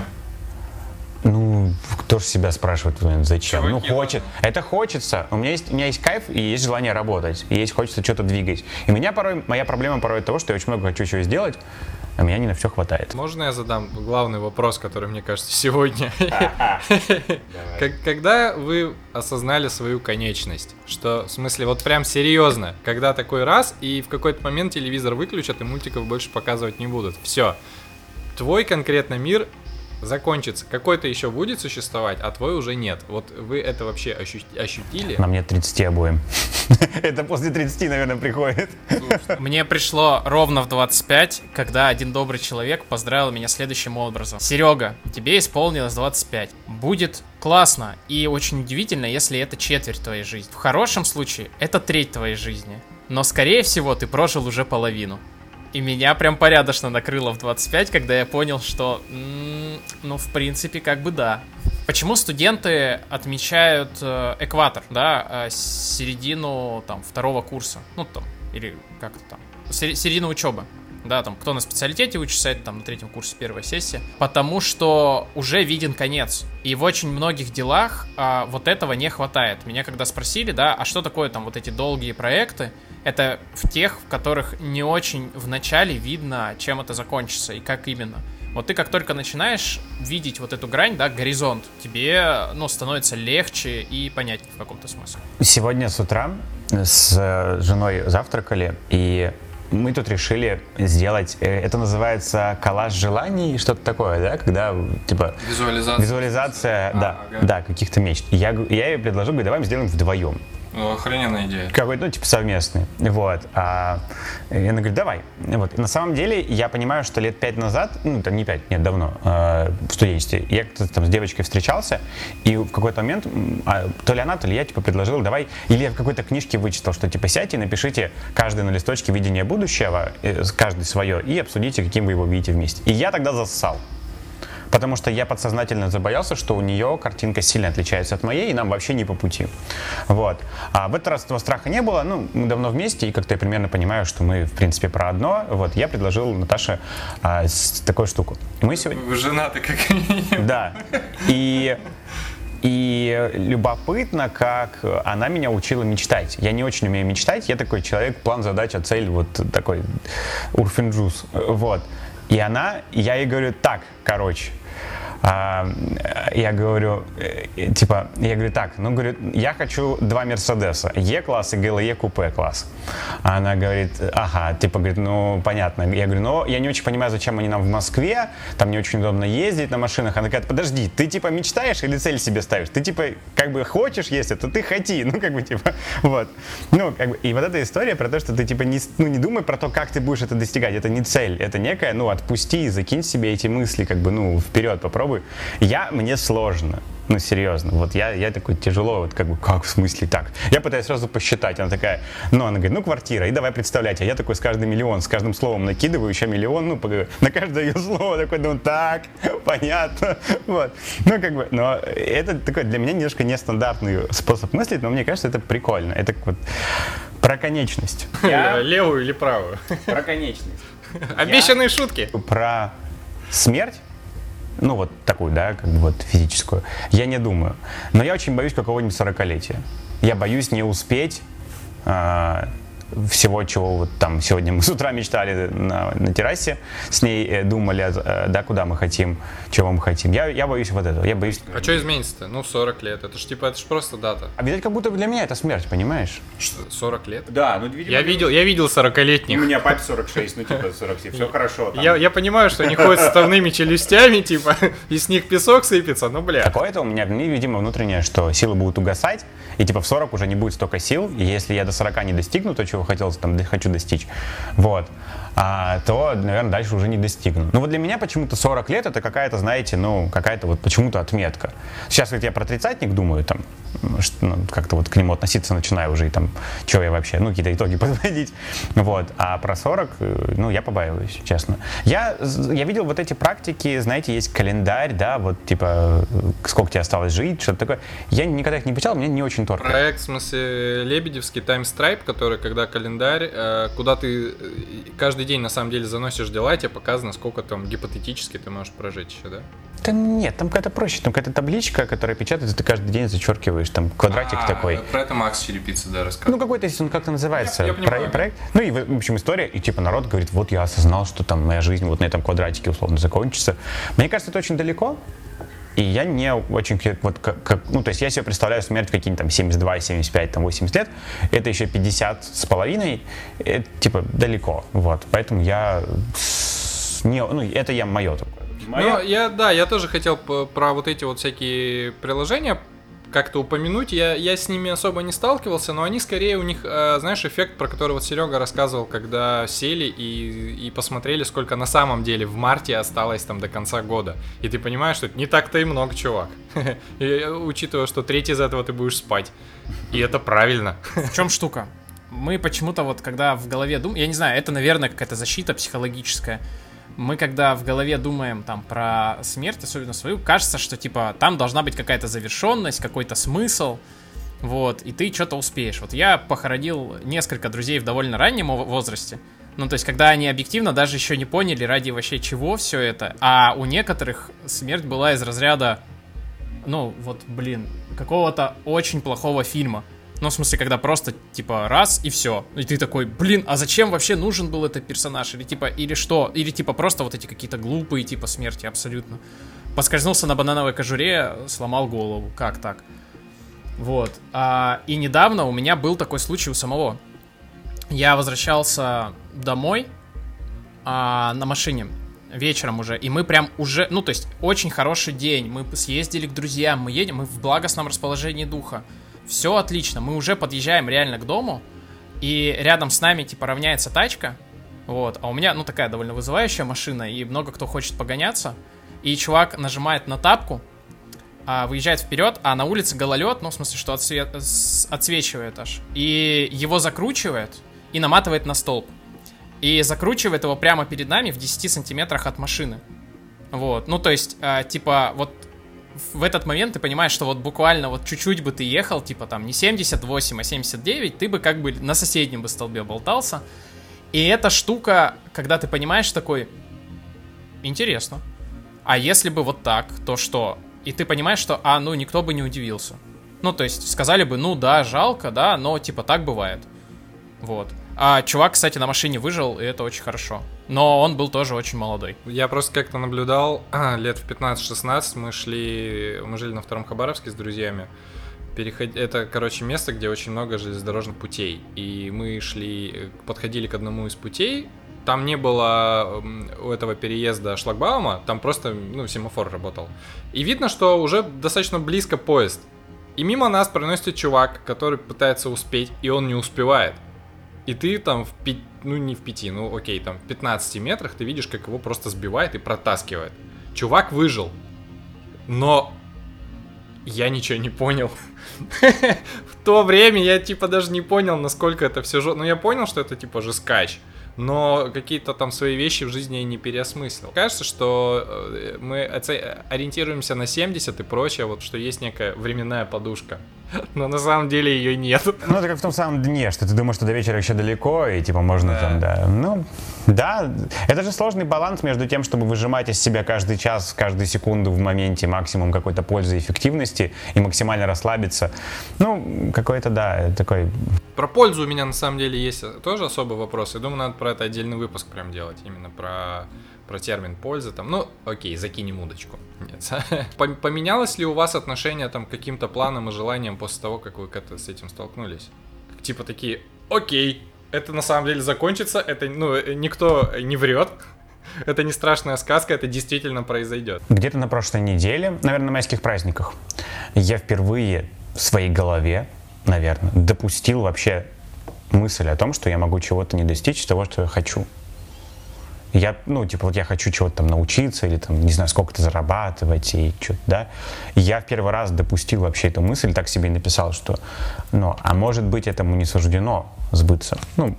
Ну, кто же себя спрашивает, этот момент, зачем? Чуваки, ну, хочет. Это хочется. У меня, есть, у меня есть кайф и есть желание работать. И есть хочется что-то двигать. И меня порой, моя проблема порой того, что я очень много хочу чего сделать, а меня не на все хватает. Можно я задам главный вопрос, который, мне кажется, сегодня? Когда вы осознали свою конечность? Что, в смысле, вот прям серьезно, когда такой раз, и в какой-то момент телевизор выключат, и мультиков больше показывать не будут. Все. Твой конкретно мир закончится. Какой-то еще будет существовать, а твой уже нет. Вот вы это вообще ощу- ощутили? На мне 30 обоим. Это после 30, наверное, приходит. Мне пришло ровно в 25, когда один добрый человек поздравил меня следующим образом. Серега, тебе исполнилось 25. Будет классно и очень удивительно, если это четверть твоей жизни. В хорошем случае это треть твоей жизни. Но скорее всего ты прожил уже половину. И меня прям порядочно накрыло в 25, когда я понял, что, ну, в принципе, как бы да. Почему студенты отмечают э, экватор, да, э, середину там второго курса, ну там или как это там, сер- середину учебы, да, там кто на специалитете учится, это там на третьем курсе первая сессия, потому что уже виден конец, и в очень многих делах а, вот этого не хватает. Меня когда спросили, да, а что такое там вот эти долгие проекты, это в тех, в которых не очень в начале видно, чем это закончится и как именно. Вот ты как только начинаешь видеть вот эту грань, да, горизонт, тебе, ну, становится легче и понятнее в каком-то смысле. Сегодня с утра с э, женой завтракали, и мы тут решили сделать, э, это называется коллаж желаний, что-то такое, да, когда, типа... Визуализация. Визуализация, да, А, ага. да, каких-то мечт. Я, я ей предложил, говорю, давай мы сделаем вдвоем. Ну, охрененная идея. Какой-то, ну, типа, совместный. Вот. А и она говорит, давай. Вот. На самом деле, я понимаю, что лет пять назад, ну, там не пять, нет, давно, э, в студенчестве, я как-то там с девочкой встречался, и в какой-то момент, а, то ли она, то ли я, типа, предложил, давай, или я в какой-то книжке вычитал, что, типа, сядьте и напишите каждый на листочке видение будущего, э, каждый свое, и обсудите, каким вы его видите вместе. И я тогда зассал. Потому что я подсознательно забоялся, что у нее картинка сильно отличается от моей, и нам вообще не по пути. Вот. А в этот раз этого страха не было. Ну, мы давно вместе, и как-то я примерно понимаю, что мы, в принципе, про одно. Вот. Я предложил Наташе а, с- такую штуку. Мы сегодня... Вы женаты как минимум. Да. И и любопытно, как она меня учила мечтать. Я не очень умею мечтать. Я такой человек, план, задача, цель, вот такой урфинджус. Вот. И она, я ей говорю, так, короче, а, я говорю, э, типа, я говорю, так, ну, говорю, я хочу два Мерседеса, Е-класс и ГЛЕ купе класс. А Она говорит, ага, типа, говорит, ну, понятно. Я говорю, ну, я не очень понимаю, зачем они нам в Москве, там не очень удобно ездить на машинах. Она говорит, подожди, ты, типа, мечтаешь или цель себе ставишь? Ты, типа, как бы хочешь есть это, ты хоти, ну, как бы, типа, вот. Ну, как бы, и вот эта история про то, что ты, типа, не, ну, не думай про то, как ты будешь это достигать, это не цель, это некая, ну, отпусти, закинь себе эти мысли, как бы, ну, вперед, попробуй. Я, мне сложно. Ну, серьезно. Вот я, я такой тяжело, вот как бы, как в смысле так? Я пытаюсь сразу посчитать. Она такая, ну, она говорит, ну, квартира, и давай представлять. А я такой с каждым миллион, с каждым словом накидываю еще миллион, ну, на каждое ее слово такой, ну, так, понятно. Вот. Ну, как бы, но это такой для меня немножко нестандартный способ мыслить, но мне кажется, это прикольно. Это вот про конечность. Левую или правую? Про конечность. Обещанные шутки. Про смерть, ну вот такую, да, как бы вот физическую, я не думаю. Но я очень боюсь какого-нибудь 40-летия. Я боюсь не успеть а, всего, чего вот там сегодня мы с утра мечтали на, на террасе, с ней э, думали, э, да, куда мы хотим, чего мы хотим. Я, я боюсь вот этого, я боюсь... А что изменится-то? Ну, 40 лет. Это ж типа, это ж просто дата. А видать, как будто для меня это смерть, понимаешь? Что, 40 лет? Да, ну, видимо... Я видел, я видел 40-летних. У меня папе 46, ну, типа, 47, все хорошо. там. Я, я понимаю, что они ходят с ставными челюстями, типа, и с них песок сыпется, ну, бля. Такое-то у меня, мне, видимо, внутреннее, что силы будут угасать, и типа в 40 уже не будет столько сил, и если я до 40 не достигну то, чего хотел, там, д- хочу достичь, вот, а, то, наверное, дальше уже не достигну. Но вот для меня почему-то 40 лет это какая-то, знаете, ну, какая-то вот почему-то отметка. Сейчас вот я про тридцатник думаю, там, что, ну, как-то вот к нему относиться начинаю уже, и там, что я вообще, ну, какие-то итоги подводить, вот, а про 40, э, ну, я побаиваюсь, честно. Я, я видел вот эти практики, знаете, есть календарь, да, вот, типа, э, сколько тебе осталось жить, что-то такое. Я никогда их не писал, мне не очень торкает. Проект, в смысле, Лебедевский таймстрайп, который, когда календарь, э, куда ты каждый день, на самом деле, заносишь дела, тебе показано, сколько там гипотетически ты можешь прожить еще, да? Да нет, там какая-то проще, там какая-то табличка, которая печатается, ты каждый день зачеркиваешь, там квадратик А, такой. Про это Макс Черепица, да, рассказывал. Ну, какой-то, если он как-то называется, Я- я понимаю. про- проект. Ну, и, в общем, история, и типа народ говорит, вот я осознал, что там моя жизнь вот на этом квадратике условно закончится. Мне кажется, это очень далеко, и я не очень, вот, как, как- ну, то есть я себе представляю смерть в какие-нибудь там 72, 75, там 80 лет, это еще 50 с половиной, это, типа, далеко, вот, поэтому я не, ну, это я мое такое. Ну, я, да, я тоже хотел про вот эти вот всякие приложения как-то упомянуть. Я, я с ними особо не сталкивался, но они скорее у них, э, знаешь, эффект, про который вот Серега рассказывал, когда сели и, и посмотрели, сколько на самом деле в марте осталось там до конца года. И ты понимаешь, что это не так-то и много, чувак. И, учитывая, что треть из этого ты будешь спать. И это правильно. В чем штука? Мы почему-то вот, когда в голове думаем, я не знаю, это, наверное, какая-то защита психологическая. Мы, когда в голове думаем там про смерть, особенно свою, кажется, что типа там должна быть какая-то завершенность, какой-то смысл, вот, и ты что-то успеешь. Вот я похоронил несколько друзей в довольно раннем во- возрасте. Ну, то есть, когда они объективно даже еще не поняли, ради вообще чего все это. А у некоторых смерть была из разряда, ну, вот, блин, какого-то очень плохого фильма. Ну, в смысле, когда просто, типа, раз и все. И ты такой, блин, а зачем вообще нужен был этот персонаж? Или, типа, или что? Или, типа, просто вот эти какие-то глупые, типа, смерти, абсолютно. Поскользнулся на банановой кожуре, сломал голову. Как так? Вот. А, и недавно у меня был такой случай у самого. Я возвращался домой а, на машине вечером уже, и мы прям уже, ну, то есть, очень хороший день, мы съездили к друзьям, мы едем, мы в благостном расположении духа, все отлично, мы уже подъезжаем реально к дому, и рядом с нами, типа, равняется тачка, вот, а у меня, ну, такая довольно вызывающая машина, и много кто хочет погоняться, и чувак нажимает на тапку, а, выезжает вперед, а на улице гололед, ну, в смысле, что отсвет, отсвечивает аж, и его закручивает и наматывает на столб. И закручивает его прямо перед нами в 10 сантиметрах от машины. Вот, ну то есть, э, типа, вот в этот момент ты понимаешь, что вот буквально вот чуть-чуть бы ты ехал, типа там не 78, а 79, ты бы как бы на соседнем бы столбе болтался. И эта штука, когда ты понимаешь такой, интересно. А если бы вот так, то что? И ты понимаешь, что, а, ну, никто бы не удивился. Ну, то есть, сказали бы, ну, да, жалко, да, но, типа, так бывает. Вот. А чувак, кстати, на машине выжил, и это очень хорошо. Но он был тоже очень молодой. Я просто как-то наблюдал, лет в 15-16 мы шли, мы жили на втором Хабаровске с друзьями. Переход... Это, короче, место, где очень много железнодорожных путей. И мы шли, подходили к одному из путей, там не было у этого переезда шлагбаума, там просто, ну, семафор работал. И видно, что уже достаточно близко поезд. И мимо нас проносится чувак, который пытается успеть, и он не успевает. И ты там в ну не в пяти, ну окей, там в 15 метрах ты видишь, как его просто сбивает и протаскивает. Чувак выжил. Но я ничего не понял. В то время я типа даже не понял, насколько это все жестко. Ну я понял, что это типа же скач но какие-то там свои вещи в жизни я не переосмыслил. Кажется, что э, мы ориентируемся на 70 и прочее, вот что есть некая временная подушка. Но на самом деле ее нет. Ну, это как в том самом дне, что ты думаешь, что до вечера еще далеко, и типа можно да. там, да. Ну, да, это же сложный баланс между тем, чтобы выжимать из себя каждый час, каждую секунду в моменте максимум какой-то пользы и эффективности и максимально расслабиться. Ну, какой-то, да, такой... Про пользу у меня на самом деле есть тоже особый вопрос. Я думаю, надо про это отдельный выпуск прям делать. Именно про про термин польза, там, ну, окей, закинем удочку. Нет. Поменялось ли у вас отношение там к каким-то планам и желаниям после того, как вы с этим столкнулись? Типа такие, окей, это на самом деле закончится, это, ну, никто не врет, это не страшная сказка, это действительно произойдет. Где-то на прошлой неделе, наверное, на майских праздниках, я впервые в своей голове, наверное, допустил вообще мысль о том, что я могу чего-то не достичь того, что я хочу я, ну, типа, вот я хочу чего-то там научиться или там, не знаю, сколько-то зарабатывать и что-то, да. я в первый раз допустил вообще эту мысль, так себе и написал, что, ну, а может быть, этому не суждено сбыться. Ну,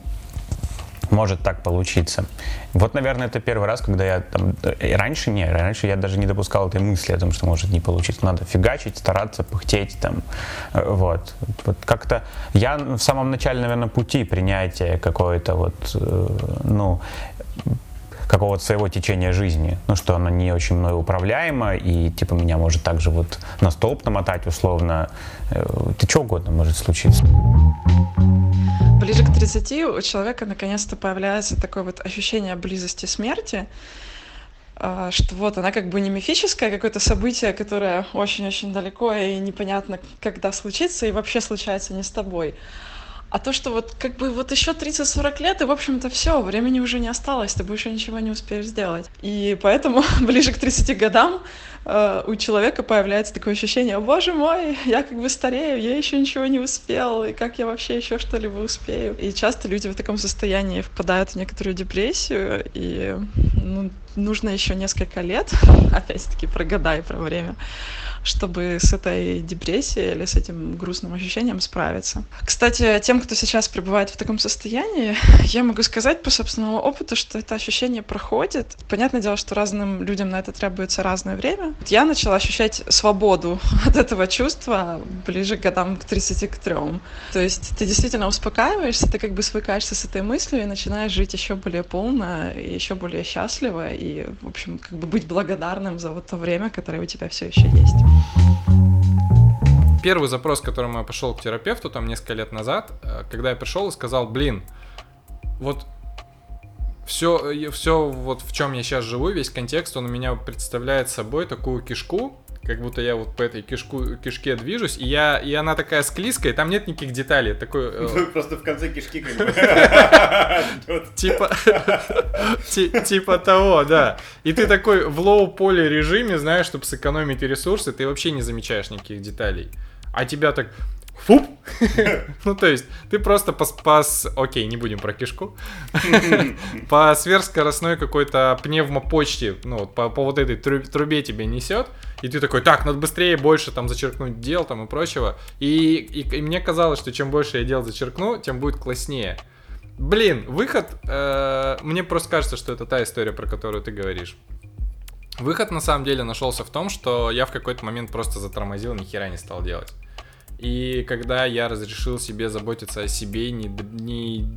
может так получиться. Вот, наверное, это первый раз, когда я там... И раньше не, раньше я даже не допускал этой мысли о том, что может не получиться. Надо фигачить, стараться, пыхтеть там. Э, вот. Вот как-то я в самом начале, наверное, пути принятия какой-то вот, э, ну, какого-то своего течения жизни. Ну, что оно не очень мной управляемо, и, типа, меня может также вот на столб намотать условно. Э, ты что угодно может случиться. Ближе к 30 у человека наконец-то появляется такое вот ощущение близости смерти, а, что вот она как бы не мифическое какое-то событие, которое очень-очень далеко и непонятно, когда случится, и вообще случается не с тобой, а то, что вот как бы вот еще 30-40 лет, и, в общем-то, все, времени уже не осталось, ты больше ничего не успеешь сделать. И поэтому ближе к 30 годам э, у человека появляется такое ощущение, боже мой, я как бы старею, я еще ничего не успел, и как я вообще еще что-либо успею. И часто люди в таком состоянии впадают в некоторую депрессию, и ну, нужно еще несколько лет, опять-таки про года и про время, чтобы с этой депрессией или с этим грустным ощущением справиться. Кстати, тем, кто сейчас пребывает в таком состоянии, я могу сказать по собственному опыту, что это ощущение проходит. Понятное дело, что разным людям на это требуется разное время. Я начала ощущать свободу от этого чувства ближе к годам к 33. То есть ты действительно успокаиваешься, ты как бы свыкаешься с этой мыслью и начинаешь жить еще более полно, и еще более счастливо, и, в общем, как бы быть благодарным за вот то время, которое у тебя все еще есть. Первый запрос, которым я пошел к терапевту там несколько лет назад, э, когда я пришел и сказал, блин, вот все, все вот в чем я сейчас живу, весь контекст, он у меня представляет собой такую кишку, как будто я вот по этой кишку, кишке движусь, и, я, и она такая склизкая, там нет никаких деталей. Такой, э, Просто в конце кишки. Типа, ти- типа того, да. И ты такой в low power режиме, знаешь, чтобы сэкономить ресурсы, ты вообще не замечаешь никаких деталей. А тебя так фуп. Ну, то есть, ты просто по, по Окей, не будем про кишку. По сверхскоростной какой-то пневмопочте, ну, по, по вот этой тру- трубе тебе несет, и ты такой, так, надо быстрее, больше там зачеркнуть дел там и прочего. И, и, и мне казалось, что чем больше я дел зачеркну, тем будет класснее. Блин, выход, э, мне просто кажется, что это та история, про которую ты говоришь. Выход на самом деле нашелся в том, что я в какой-то момент просто затормозил, ни хера не стал делать. И когда я разрешил себе заботиться о себе, не, не,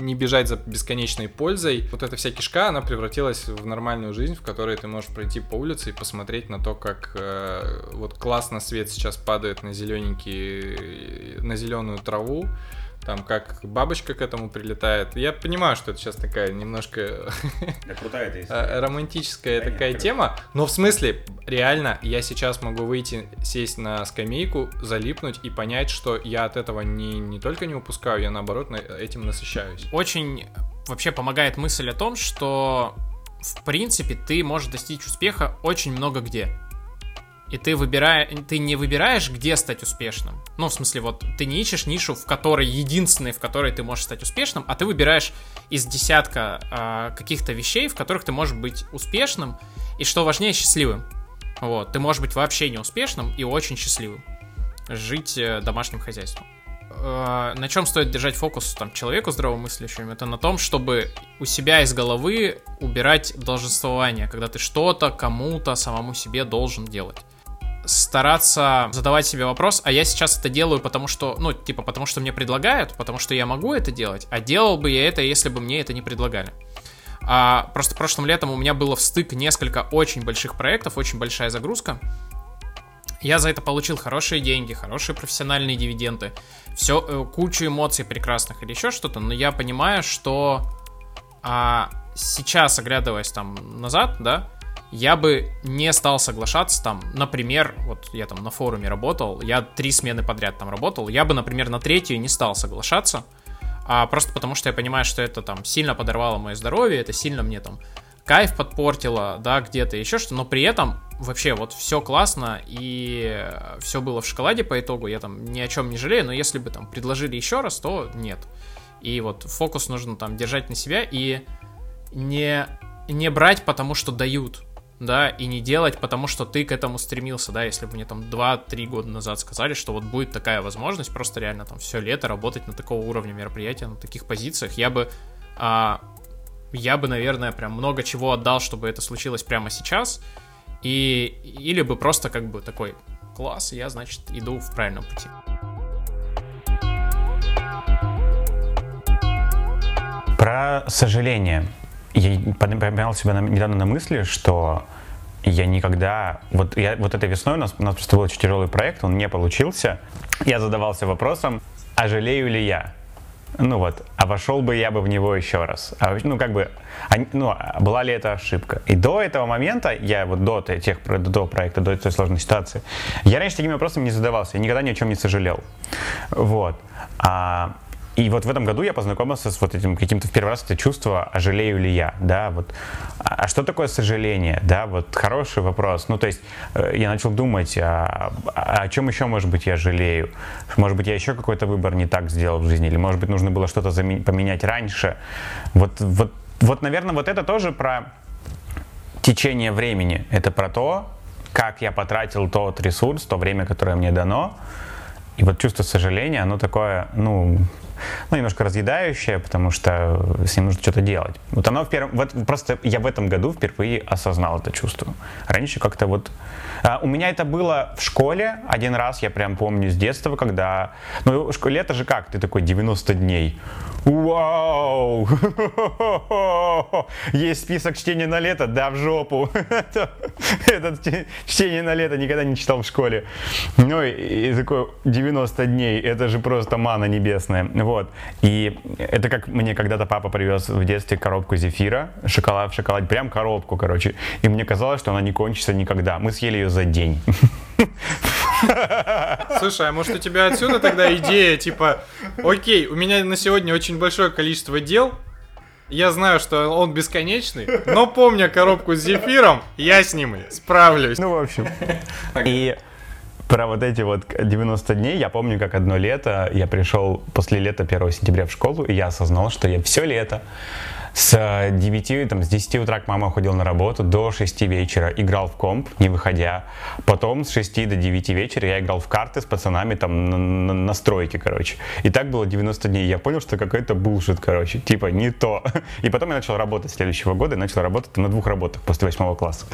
не бежать за бесконечной пользой, вот эта вся кишка, она превратилась в нормальную жизнь, в которой ты можешь пройти по улице и посмотреть на то, как э, вот классно свет сейчас падает на зелененький, на зеленую траву, там как бабочка к этому прилетает. Я понимаю, что это сейчас такая немножко Да крутая эта э, романтическая такая тема, но в смысле, реально, я сейчас могу выйти, сесть на скамейку, залипнуть и понять, что я от этого не, не только не упускаю, я наоборот на- этим насыщаюсь. Очень вообще помогает мысль о том, что в принципе ты можешь достичь успеха очень много где. И ты, выбирая, ты не выбираешь, где стать успешным. Ну, в смысле, вот ты не ищешь нишу, в которой единственной, в которой ты можешь стать успешным, а ты выбираешь из десятка а, каких-то вещей, в которых ты можешь быть успешным, и что важнее, счастливым. Вот, ты можешь быть вообще неуспешным и очень счастливым. Жить э, домашним хозяйством. Э, на чем стоит держать фокус там человеку здравомыслящему? Это на том, чтобы у себя из головы убирать долженствование, когда ты что-то кому-то самому себе должен делать стараться задавать себе вопрос, а я сейчас это делаю, потому что, ну, типа, потому что мне предлагают, потому что я могу это делать, а делал бы я это, если бы мне это не предлагали. А, просто прошлым летом у меня было в стык несколько очень больших проектов, очень большая загрузка. Я за это получил хорошие деньги, хорошие профессиональные дивиденды, все, э, кучу эмоций прекрасных или еще что-то, но я понимаю, что а, сейчас, оглядываясь там назад, да, я бы не стал соглашаться там, например, вот я там на форуме работал, я три смены подряд там работал, я бы, например, на третью не стал соглашаться, а просто потому что я понимаю, что это там сильно подорвало мое здоровье, это сильно мне там кайф подпортило, да, где-то еще что, но при этом вообще вот все классно и все было в шоколаде по итогу, я там ни о чем не жалею, но если бы там предложили еще раз, то нет. И вот фокус нужно там держать на себя и не, не брать, потому что дают, да, и не делать, потому что ты к этому стремился, да, если бы мне там 2-3 года назад сказали, что вот будет такая возможность, просто реально там все лето работать на такого уровня мероприятия, на таких позициях, я бы, а, я бы, наверное, прям много чего отдал, чтобы это случилось прямо сейчас, и, или бы просто как бы такой, класс, я, значит, иду в правильном пути. Про сожаление. Я поймал себя на- недавно на мысли, что я никогда... Вот, я, вот этой весной у нас, у нас просто был очень тяжелый проект, он не получился. Я задавался вопросом, а жалею ли я? Ну вот, а вошел бы я бы в него еще раз? А, ну, как бы, а, ну, а была ли это ошибка? И до этого момента, я вот до те- тех, до проекта, до этой сложной ситуации, я раньше такими вопросами не задавался, я никогда ни о чем не сожалел. Вот. А, и вот в этом году я познакомился с вот этим каким-то в первый раз это чувство, а жалею ли я, да, вот. А что такое сожаление, да, вот хороший вопрос. Ну, то есть э, я начал думать, а, а о чем еще, может быть, я жалею? Может быть, я еще какой-то выбор не так сделал в жизни, или, может быть, нужно было что-то поменять раньше. Вот, вот, вот, наверное, вот это тоже про течение времени. Это про то, как я потратил тот ресурс, то время, которое мне дано. И вот чувство сожаления, оно такое, ну, ну, немножко разъедающее, потому что с ним нужно что-то делать. Вот оно в первом, вот просто я в этом году впервые осознал это чувство. Раньше как-то вот... а, у меня это было в школе один раз, я прям помню с детства, когда... Ну, лето же как? Ты такой 90 дней. Вау! Есть список чтения на лето? Да, в жопу. Этот чтение на лето никогда не читал в школе. Ну и, и такой 90 дней, это же просто мана небесная. Вот. И это как мне когда-то папа привез в детстве коробку зефира, шоколад в шоколаде, прям коробку, короче. И мне казалось, что она не кончится никогда. Мы съели ее за день. Слушай, а может у тебя отсюда тогда идея, типа, окей, у меня на сегодня очень большое количество дел, я знаю, что он бесконечный, но помня коробку с зефиром, я с ним справлюсь. Ну, в общем. И про вот эти вот 90 дней, я помню, как одно лето, я пришел после лета 1 сентября в школу, и я осознал, что я все лето с 9, там, с 10 утра к мама уходил на работу, до 6 вечера играл в комп, не выходя. Потом с 6 до 9 вечера я играл в карты с пацанами там на, на, на стройке, короче. И так было 90 дней. Я понял, что какой-то булшит, короче, типа не то. И потом я начал работать следующего года, и начал работать на двух работах после 8 класса.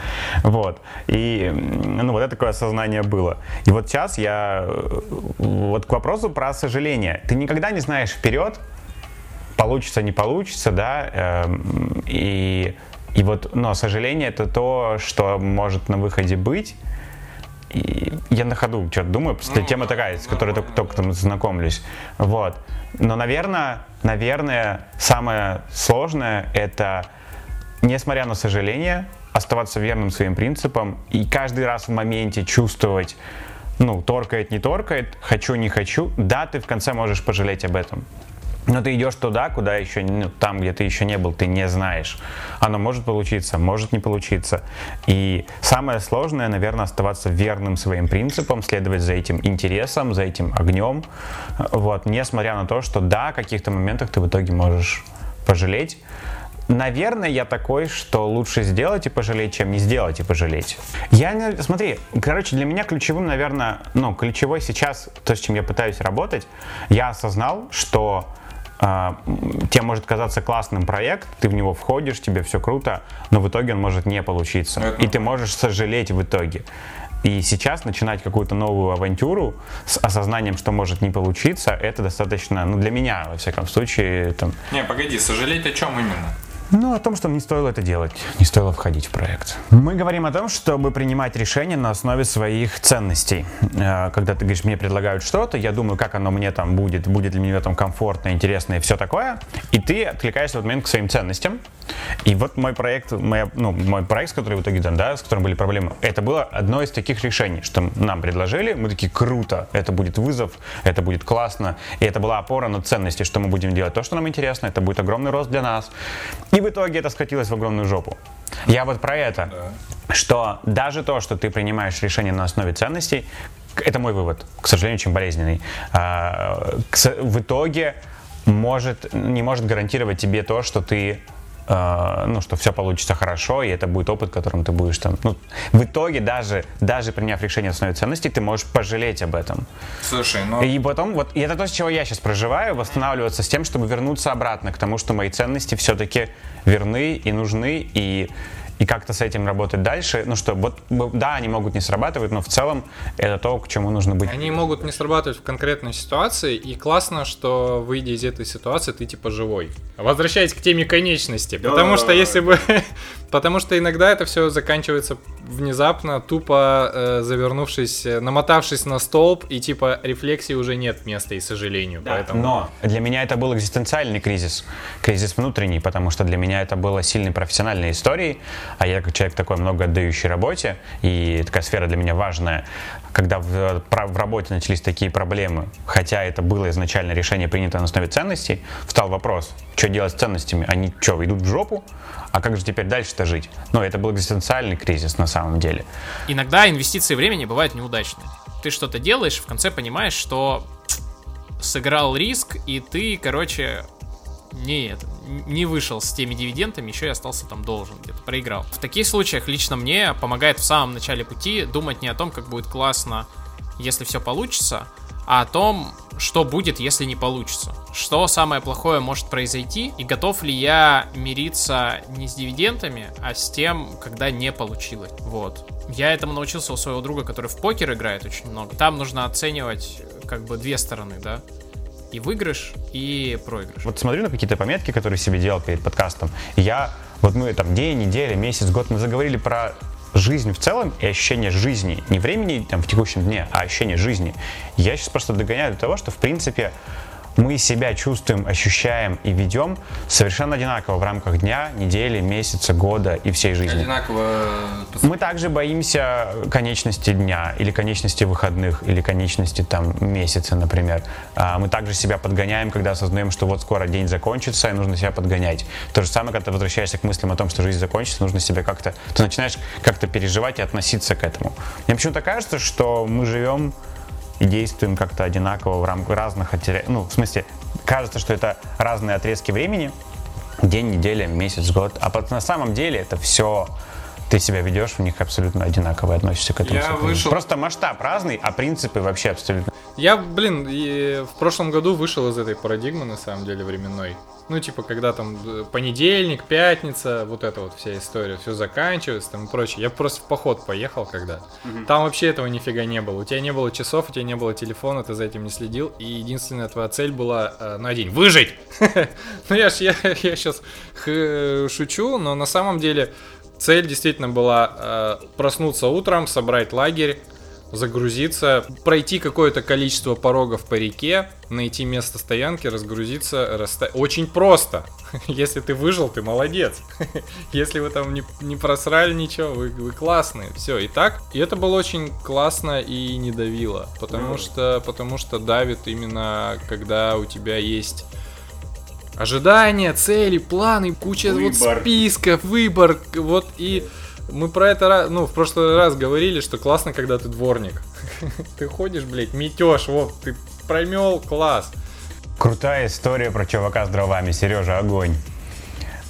Вот. И, ну, вот это такое осознание было. И вот сейчас я, э, вот к вопросу про сожаление. Ты никогда не знаешь вперед, получится, не получится, да, эм, и, и вот, но сожаление это то, что может на выходе быть, и я на ходу что-то думаю, просто ну, тема такая, с которой только, только там знакомлюсь, вот, но, наверное, наверное, самое сложное это, несмотря на сожаление, оставаться верным своим принципам и каждый раз в моменте чувствовать, ну, торкает, не торкает, хочу, не хочу, да, ты в конце можешь пожалеть об этом. Но ты идешь туда, куда еще, ну, там, где ты еще не был, ты не знаешь. Оно может получиться, может не получиться. И самое сложное, наверное, оставаться верным своим принципам, следовать за этим интересом, за этим огнем. Вот, несмотря на то, что да, в каких-то моментах ты в итоге можешь пожалеть. Наверное, я такой, что лучше сделать и пожалеть, чем не сделать и пожалеть. Я, смотри, короче, для меня ключевым, наверное, ну, ключевой сейчас, то, с чем я пытаюсь работать, я осознал, что тебе может казаться классным проект, ты в него входишь, тебе все круто, но в итоге он может не получиться. Это... И ты можешь сожалеть в итоге. И сейчас начинать какую-то новую авантюру с осознанием, что может не получиться, это достаточно, ну, для меня, во всяком случае, там... Не, погоди, сожалеть о чем именно? Ну, о том, что не стоило это делать, не стоило входить в проект. Мы говорим о том, чтобы принимать решения на основе своих ценностей. Э, когда ты говоришь, мне предлагают что-то, я думаю, как оно мне там будет, будет ли мне этом комфортно, интересно и все такое. И ты откликаешься в этот момент к своим ценностям. И вот мой проект, моя, ну, мой проект, с которым в итоге, да, с которым были проблемы, это было одно из таких решений, что нам предложили, мы такие, круто, это будет вызов, это будет классно, и это была опора на ценности, что мы будем делать то, что нам интересно, это будет огромный рост для нас. И в итоге это скатилось в огромную жопу. Я вот про это, да. что даже то, что ты принимаешь решение на основе ценностей, это мой вывод, к сожалению, очень болезненный. А, в итоге может, не может гарантировать тебе то, что ты Э, ну, что все получится хорошо, и это будет опыт, которым ты будешь там, ну, в итоге даже, даже приняв решение основной ценности, ты можешь пожалеть об этом. Слушай, ну... И потом, вот, и это то, с чего я сейчас проживаю, восстанавливаться с тем, чтобы вернуться обратно к тому, что мои ценности все-таки верны и нужны, и и как-то с этим работать дальше. Ну что, вот, да, они могут не срабатывать, но в целом это то, к чему нужно быть. Они могут не срабатывать в конкретной ситуации, и классно, что выйдя из этой ситуации, ты типа живой. Возвращаясь к теме конечности, потому что если бы... Потому что иногда это все заканчивается внезапно, тупо э, завернувшись, э, намотавшись на столб, и типа рефлексии уже нет места, и сожалению. Да. Поэтому... Но для меня это был экзистенциальный кризис, кризис внутренний, потому что для меня это было сильной профессиональной историей, а я как человек такой много отдающий работе, и такая сфера для меня важная, когда в, в работе начались такие проблемы, хотя это было изначально решение принято на основе ценностей, встал вопрос, что делать с ценностями? Они что, идут в жопу? А как же теперь дальше-то жить? Ну, это был экзистенциальный кризис на самом деле. Иногда инвестиции времени бывают неудачные. Ты что-то делаешь, в конце понимаешь, что сыграл риск, и ты, короче, не, не вышел с теми дивидендами, еще и остался там должен, где-то проиграл. В таких случаях лично мне помогает в самом начале пути думать не о том, как будет классно, если все получится, а о том, что будет, если не получится. Что самое плохое может произойти, и готов ли я мириться не с дивидендами, а с тем, когда не получилось. Вот. Я этому научился у своего друга, который в покер играет очень много. Там нужно оценивать как бы две стороны, да и выигрыш, и проигрыш. Вот смотрю на какие-то пометки, которые себе делал перед подкастом. Я, вот мы там день, неделя, месяц, год, мы заговорили про жизнь в целом и ощущение жизни, не времени там в текущем дне, а ощущение жизни. Я сейчас просто догоняю до того, что в принципе мы себя чувствуем, ощущаем и ведем совершенно одинаково в рамках дня, недели, месяца, года и всей жизни. Одинаково... Мы также боимся конечности дня, или конечности выходных, или конечности там месяца, например. А, Мы также себя подгоняем, когда осознаем, что вот скоро день закончится, и нужно себя подгонять. То же самое, когда ты возвращаешься к мыслям о том, что жизнь закончится, нужно себя как-то... Ты начинаешь как-то переживать и относиться к этому. Мне почему-то кажется, что мы живем действуем как-то одинаково в рамках разных... отре- Ну, в смысле, кажется, что это разные отрезки времени, день, неделя, месяц, год. А на самом деле это все ты себя ведешь в них абсолютно одинаково и относишься к этому. Я вышел- Просто масштаб разный, а принципы вообще абсолютно. Я, блин, и в прошлом году вышел из этой парадигмы, на самом деле, временной. Ну, типа, когда там э, понедельник, пятница, вот эта вот вся история, все заканчивается там и прочее. Я просто в поход поехал когда. Там вообще этого нифига не было. У тебя не было часов, у тебя не было телефона, ты за этим не следил. И единственная твоя цель была э, на день выжить. Ну, я ж, я, я сейчас шучу, но на самом деле цель действительно была э, проснуться утром, собрать лагерь, загрузиться, пройти какое-то количество порогов по реке, найти место стоянки, разгрузиться, расста... Очень просто. Если ты выжил, ты молодец. Если вы там не, не просрали ничего, вы, вы классные. Все, и так. И это было очень классно и не давило. Потому что, потому что давит именно, когда у тебя есть ожидания, цели, планы, куча вот Выбор. списков, выбор. Вот и мы про это, ну, в прошлый раз говорили, что классно, когда ты дворник. Ты ходишь, блядь, метешь, вот, ты промел, класс. Крутая история про чувака с дровами. Сережа, огонь.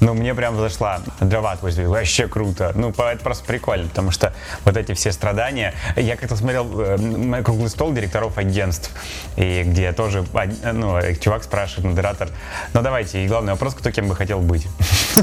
Ну, мне прям зашла. Дрова твой. Вообще круто. Ну, это просто прикольно, потому что вот эти все страдания. Я как-то смотрел э, круглый стол директоров агентств, и где тоже ну, чувак спрашивает, модератор, ну давайте, и главный вопрос, кто кем бы хотел быть.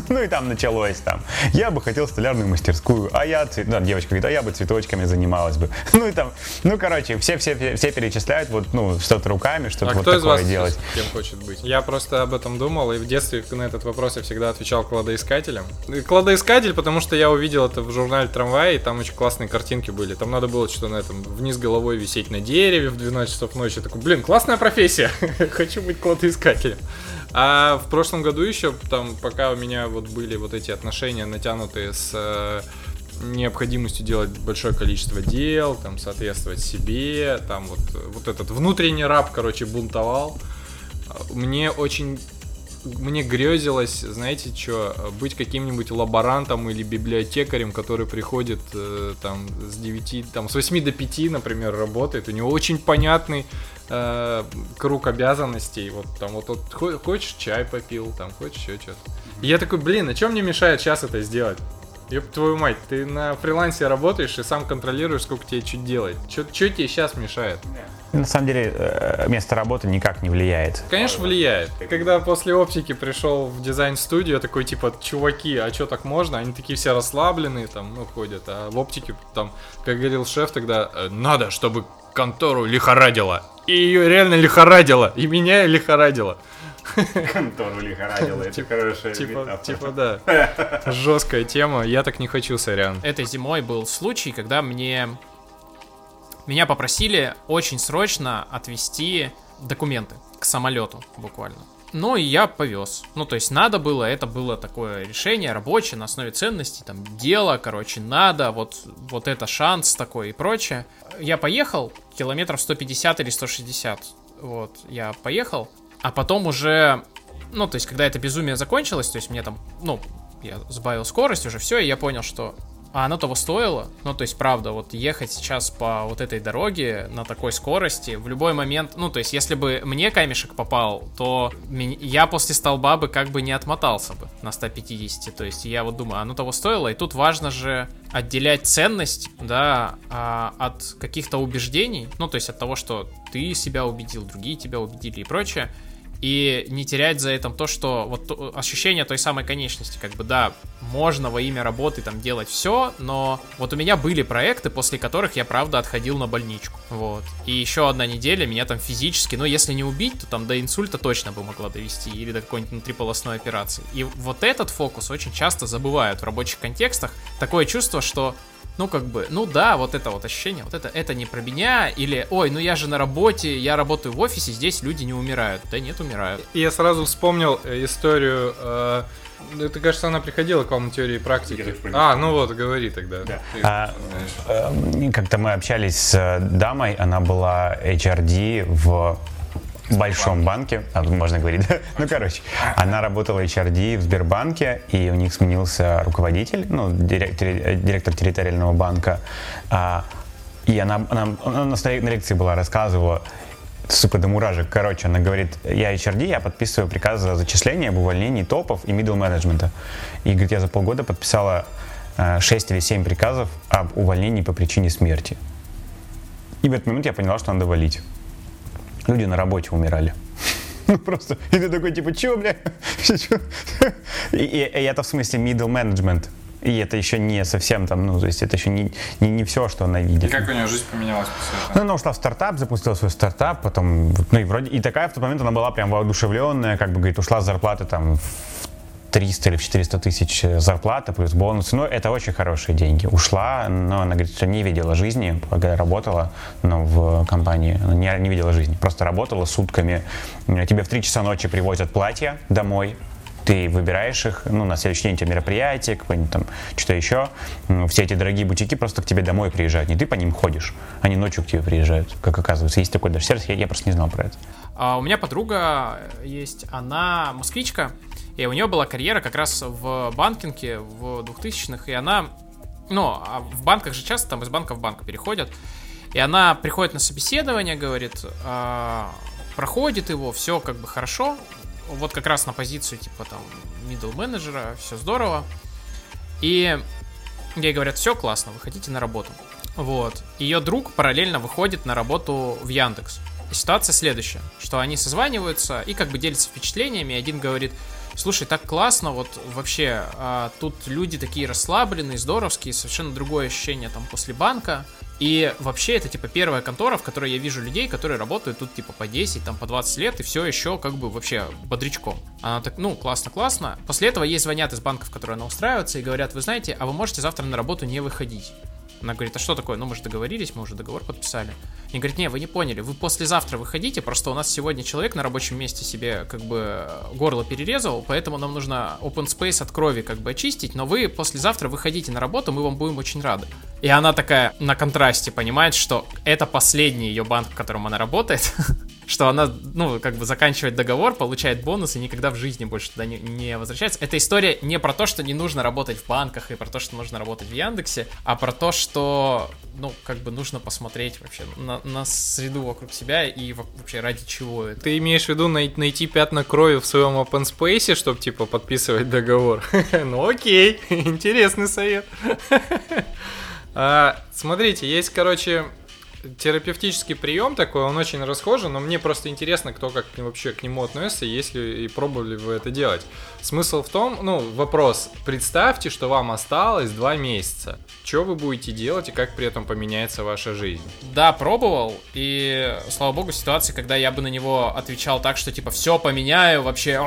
Ну и там началось там. Я бы хотел столярную мастерскую, а я, цвет- ну, девочка говорит, а я бы цветочками занималась бы. Ну и там, ну короче, все, все, все перечисляют вот, ну, что-то руками, что-то А вот кто из такое вас делать. кем хочет быть? Я просто об этом думал, и в детстве на этот вопрос я всегда отвечал кладоискателем. И Кладоискатель, потому что я увидел это в журнале «Трамвай», и там очень классные картинки были. Там надо было что-то на этом, вниз головой висеть на дереве в 12 часов ночи. Я такой, блин, классная профессия, хочу быть кладоискателем. А в прошлом году еще, там, пока у меня вот были вот эти отношения натянутые с э, необходимостью делать большое количество дел, там, соответствовать себе, там, вот, вот этот внутренний раб, короче, бунтовал. Мне очень мне грезилось, знаете, что, быть каким-нибудь лаборантом или библиотекарем, который приходит э, там с 9, там с 8 до 5, например, работает. У него очень понятный э, круг обязанностей. Вот там вот, вот хо- хочешь чай попил, там хочешь еще что-то. И я такой, блин, а что мне мешает сейчас это сделать? Ёб твою мать, ты на фрилансе работаешь и сам контролируешь, сколько тебе что делать. Что тебе сейчас мешает? На самом деле, э, место работы никак не влияет. Конечно, влияет. Когда после оптики пришел в дизайн-студию, я такой, типа, чуваки, а что так можно? Они такие все расслабленные, там, ну, ходят. А в оптике, там, как говорил шеф тогда, «Э, надо, чтобы контору лихорадило. И ее реально лихорадило. И меня лихорадило. Контору лихорадило, это хорошая Типа, метафора. типа, да. Жесткая тема. Я так не хочу, сорян. Этой зимой был случай, когда мне меня попросили очень срочно отвезти документы к самолету буквально. Ну и я повез. Ну, то есть надо было, это было такое решение рабочее на основе ценностей, там, дело, короче, надо, вот, вот это шанс такой и прочее. Я поехал километров 150 или 160, вот, я поехал, а потом уже, ну, то есть когда это безумие закончилось, то есть мне там, ну, я сбавил скорость уже, все, и я понял, что а оно того стоило. Ну, то есть, правда, вот ехать сейчас по вот этой дороге на такой скорости, в любой момент, ну, то есть, если бы мне камешек попал, то я после столба бы как бы не отмотался бы на 150. То есть, я вот думаю, оно того стоило. И тут важно же отделять ценность, да, а, от каких-то убеждений. Ну, то есть, от того, что ты себя убедил, другие тебя убедили и прочее и не терять за этим то, что вот ощущение той самой конечности, как бы, да, можно во имя работы там делать все, но вот у меня были проекты, после которых я, правда, отходил на больничку, вот, и еще одна неделя меня там физически, ну, если не убить, то там до инсульта точно бы могла довести, или до какой-нибудь внутриполосной операции, и вот этот фокус очень часто забывают в рабочих контекстах, такое чувство, что ну, как бы, ну да, вот это вот ощущение, вот это, это не про меня, или, ой, ну я же на работе, я работаю в офисе, здесь люди не умирают. Да нет, умирают. И я сразу вспомнил э, историю, э, это, кажется, она приходила к вам на теории и практики. А, ну вот, говори тогда. Да. Ты А, э, Как-то мы общались с э, дамой, она была HRD в большом банке, а, можно говорить? Ну, короче, она работала HRD в Сбербанке, и у них сменился руководитель, ну, директор, э, директор территориального банка, А, и она, она, она на лекции была, рассказывала, сука, до муражек. Короче, она говорит, я HRD, я подписываю приказы о зачислении, об увольнении топов и middle менеджмента. И говорит, я за полгода подписала 6 или 7 приказов об увольнении по причине смерти. И в этот момент я поняла, что надо валить. Люди на работе умирали. Ну просто, и ты такой, типа, чё, бля? И, и- и это в смысле middle management. И это еще не совсем там, ну, то есть это еще не, не, не все, что она И видит. как у нее жизнь поменялась после Ну, этого? она ушла в стартап, запустила свой стартап, потом, ну и вроде, и такая в тот момент она была прям воодушевленная, как бы, говорит, ушла с зарплаты там в 300 или в 400 тысяч зарплаты плюс бонусы, ну, это очень хорошие деньги. Ушла, но она говорит, что не видела жизни, когда работала, но в компании, она не, не видела жизни, просто работала сутками. Тебе в 3 часа ночи привозят платья домой, ты выбираешь их, ну, на следующий день у тебя мероприятие, какое-нибудь там, что-то еще. Все эти дорогие бутики просто к тебе домой приезжают, не ты по ним ходишь, они ночью к тебе приезжают, как оказывается. Есть такой даже сервис, я, я просто не знал про это. А у меня подруга есть, она москвичка, и у нее была карьера как раз в банкинге в 2000-х, и она, ну, а в банках же часто там из банка в банк переходят, и она приходит на собеседование, говорит, а, проходит его, все как бы хорошо, вот как раз на позицию типа там middle менеджера, все здорово, и ей говорят, все классно, выходите на работу. Вот. Ее друг параллельно выходит на работу в Яндекс. И ситуация следующая, что они созваниваются и как бы делятся впечатлениями. Один говорит, слушай, так классно, вот вообще а, тут люди такие расслабленные, здоровские, совершенно другое ощущение там после банка. И вообще это типа первая контора, в которой я вижу людей, которые работают тут типа по 10, там по 20 лет и все еще как бы вообще бодрячком. Она так, ну классно, классно. После этого ей звонят из банков, которые она устраивается, и говорят, вы знаете, а вы можете завтра на работу не выходить. Она говорит, а что такое? Ну, мы же договорились, мы уже договор подписали. И говорит, не, вы не поняли, вы послезавтра выходите, просто у нас сегодня человек на рабочем месте себе как бы горло перерезал, поэтому нам нужно open space от крови как бы очистить, но вы послезавтра выходите на работу, мы вам будем очень рады. И она такая на контрасте понимает, что это последний ее банк, в котором она работает, что она, ну, как бы заканчивает договор, получает бонус и никогда в жизни больше туда не, не возвращается. Эта история не про то, что не нужно работать в банках и про то, что нужно работать в Яндексе, а про то, что, ну, как бы нужно посмотреть вообще на, на среду вокруг себя и во- вообще ради чего это. Ты имеешь в виду най- найти пятна крови в своем open space, чтобы типа подписывать договор? Ну окей, интересный совет. А, Смотрите, есть, короче, терапевтический прием такой, он очень расхожий, но мне просто интересно, кто как вообще к нему относится, если и пробовали вы это делать. Смысл в том, ну, вопрос, представьте, что вам осталось два месяца. Что вы будете делать и как при этом поменяется ваша жизнь? Да, пробовал, и, слава богу, ситуации, когда я бы на него отвечал так, что типа все поменяю, вообще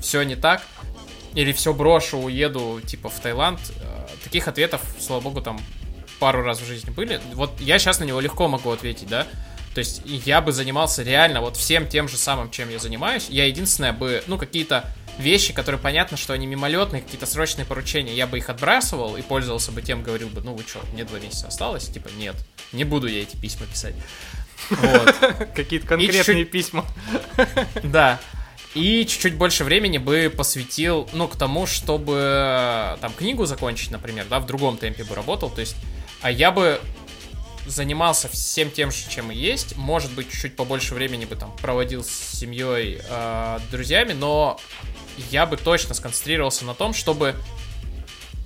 все не так, или все брошу, уеду типа в Таиланд, э, таких ответов, слава богу, там пару раз в жизни были. Вот я сейчас на него легко могу ответить, да. То есть я бы занимался реально вот всем тем же самым, чем я занимаюсь. Я единственное бы, ну, какие-то вещи, которые понятно, что они мимолетные, какие-то срочные поручения, я бы их отбрасывал и пользовался бы тем, говорил бы, ну вы что, мне два месяца осталось? Типа, нет, не буду я эти письма писать. Вот. Какие-то конкретные письма. Да. И чуть-чуть больше времени бы посвятил, ну, к тому, чтобы э, там книгу закончить, например, да, в другом темпе бы работал. То есть, а я бы занимался всем тем чем и есть. Может быть, чуть-чуть побольше времени бы там проводил с семьей, э, друзьями, но я бы точно сконцентрировался на том, чтобы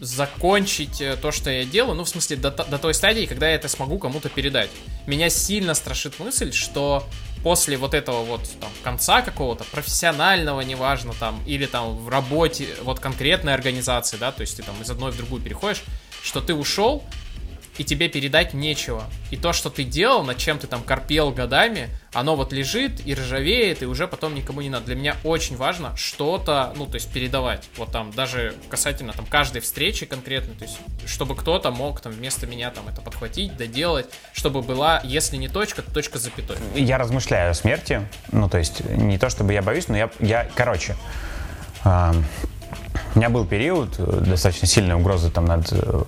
закончить э, то, что я делаю, ну, в смысле, до, до той стадии, когда я это смогу кому-то передать. Меня сильно страшит мысль, что после вот этого вот там конца какого-то, профессионального, неважно, там, или там в работе, вот конкретной организации, да, то есть ты там из одной в другую переходишь, что ты ушел, и тебе передать нечего. И то, что ты делал, над чем ты там корпел годами, оно вот лежит и ржавеет, и уже потом никому не надо. Для меня очень важно что-то, ну, то есть передавать. Вот там даже касательно там каждой встречи конкретно, то есть чтобы кто-то мог там вместо меня там это подхватить, доделать, чтобы была, если не точка, то точка запятой. Я размышляю о смерти, ну, то есть не то, чтобы я боюсь, но я, я короче, э, у меня был период э, достаточно сильной угрозы там над э,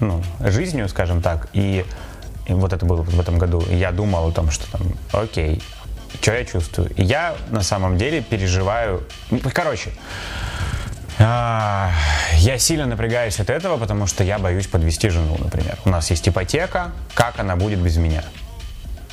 ну, жизнью, скажем так, и, и вот это было в этом году. И я думал о том, что там, окей, что я чувствую? Я на самом деле переживаю, ну, короче, а, я сильно напрягаюсь от этого, потому что я боюсь подвести жену, например. У нас есть ипотека, как она будет без меня?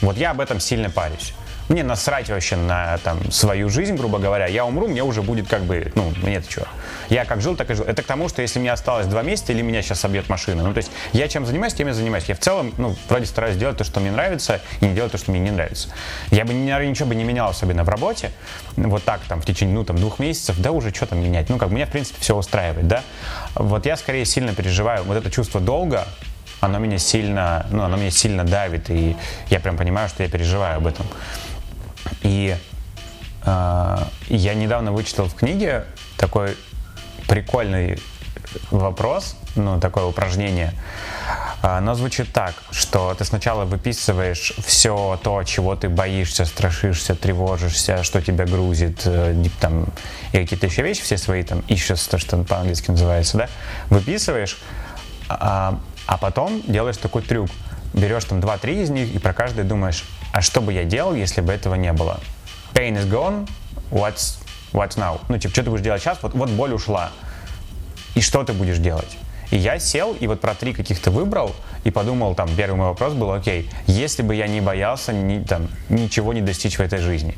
Вот я об этом сильно парюсь мне насрать вообще на там, свою жизнь, грубо говоря. Я умру, мне уже будет как бы, ну, мне-то что. Я как жил, так и жил. Это к тому, что если мне осталось два месяца или меня сейчас собьет машина. Ну, то есть я чем занимаюсь, тем и занимаюсь. Я в целом, ну, вроде стараюсь делать то, что мне нравится, и не делать то, что мне не нравится. Я бы, наверное, ничего бы не менял особенно в работе. Вот так, там, в течение, ну, там, двух месяцев, да, уже что там менять. Ну, как меня, в принципе, все устраивает, да. Вот я скорее сильно переживаю вот это чувство долга, оно меня сильно, ну, оно меня сильно давит, и я прям понимаю, что я переживаю об этом. И э, я недавно вычитал в книге такой прикольный вопрос, ну, такое упражнение. Оно звучит так, что ты сначала выписываешь все то, чего ты боишься, страшишься, тревожишься, что тебя грузит, э, там, и какие-то еще вещи, все свои там ищешь, то, что по-английски называется, да, выписываешь, а, а потом делаешь такой трюк. Берешь там 2-3 из них и про каждый думаешь, а что бы я делал, если бы этого не было? Pain is gone, what's, what's now? Ну, типа, что ты будешь делать сейчас? Вот, вот боль ушла. И что ты будешь делать? И я сел и вот про три каких-то выбрал и подумал, там, первый мой вопрос был, окей, если бы я не боялся ни, там, ничего не достичь в этой жизни,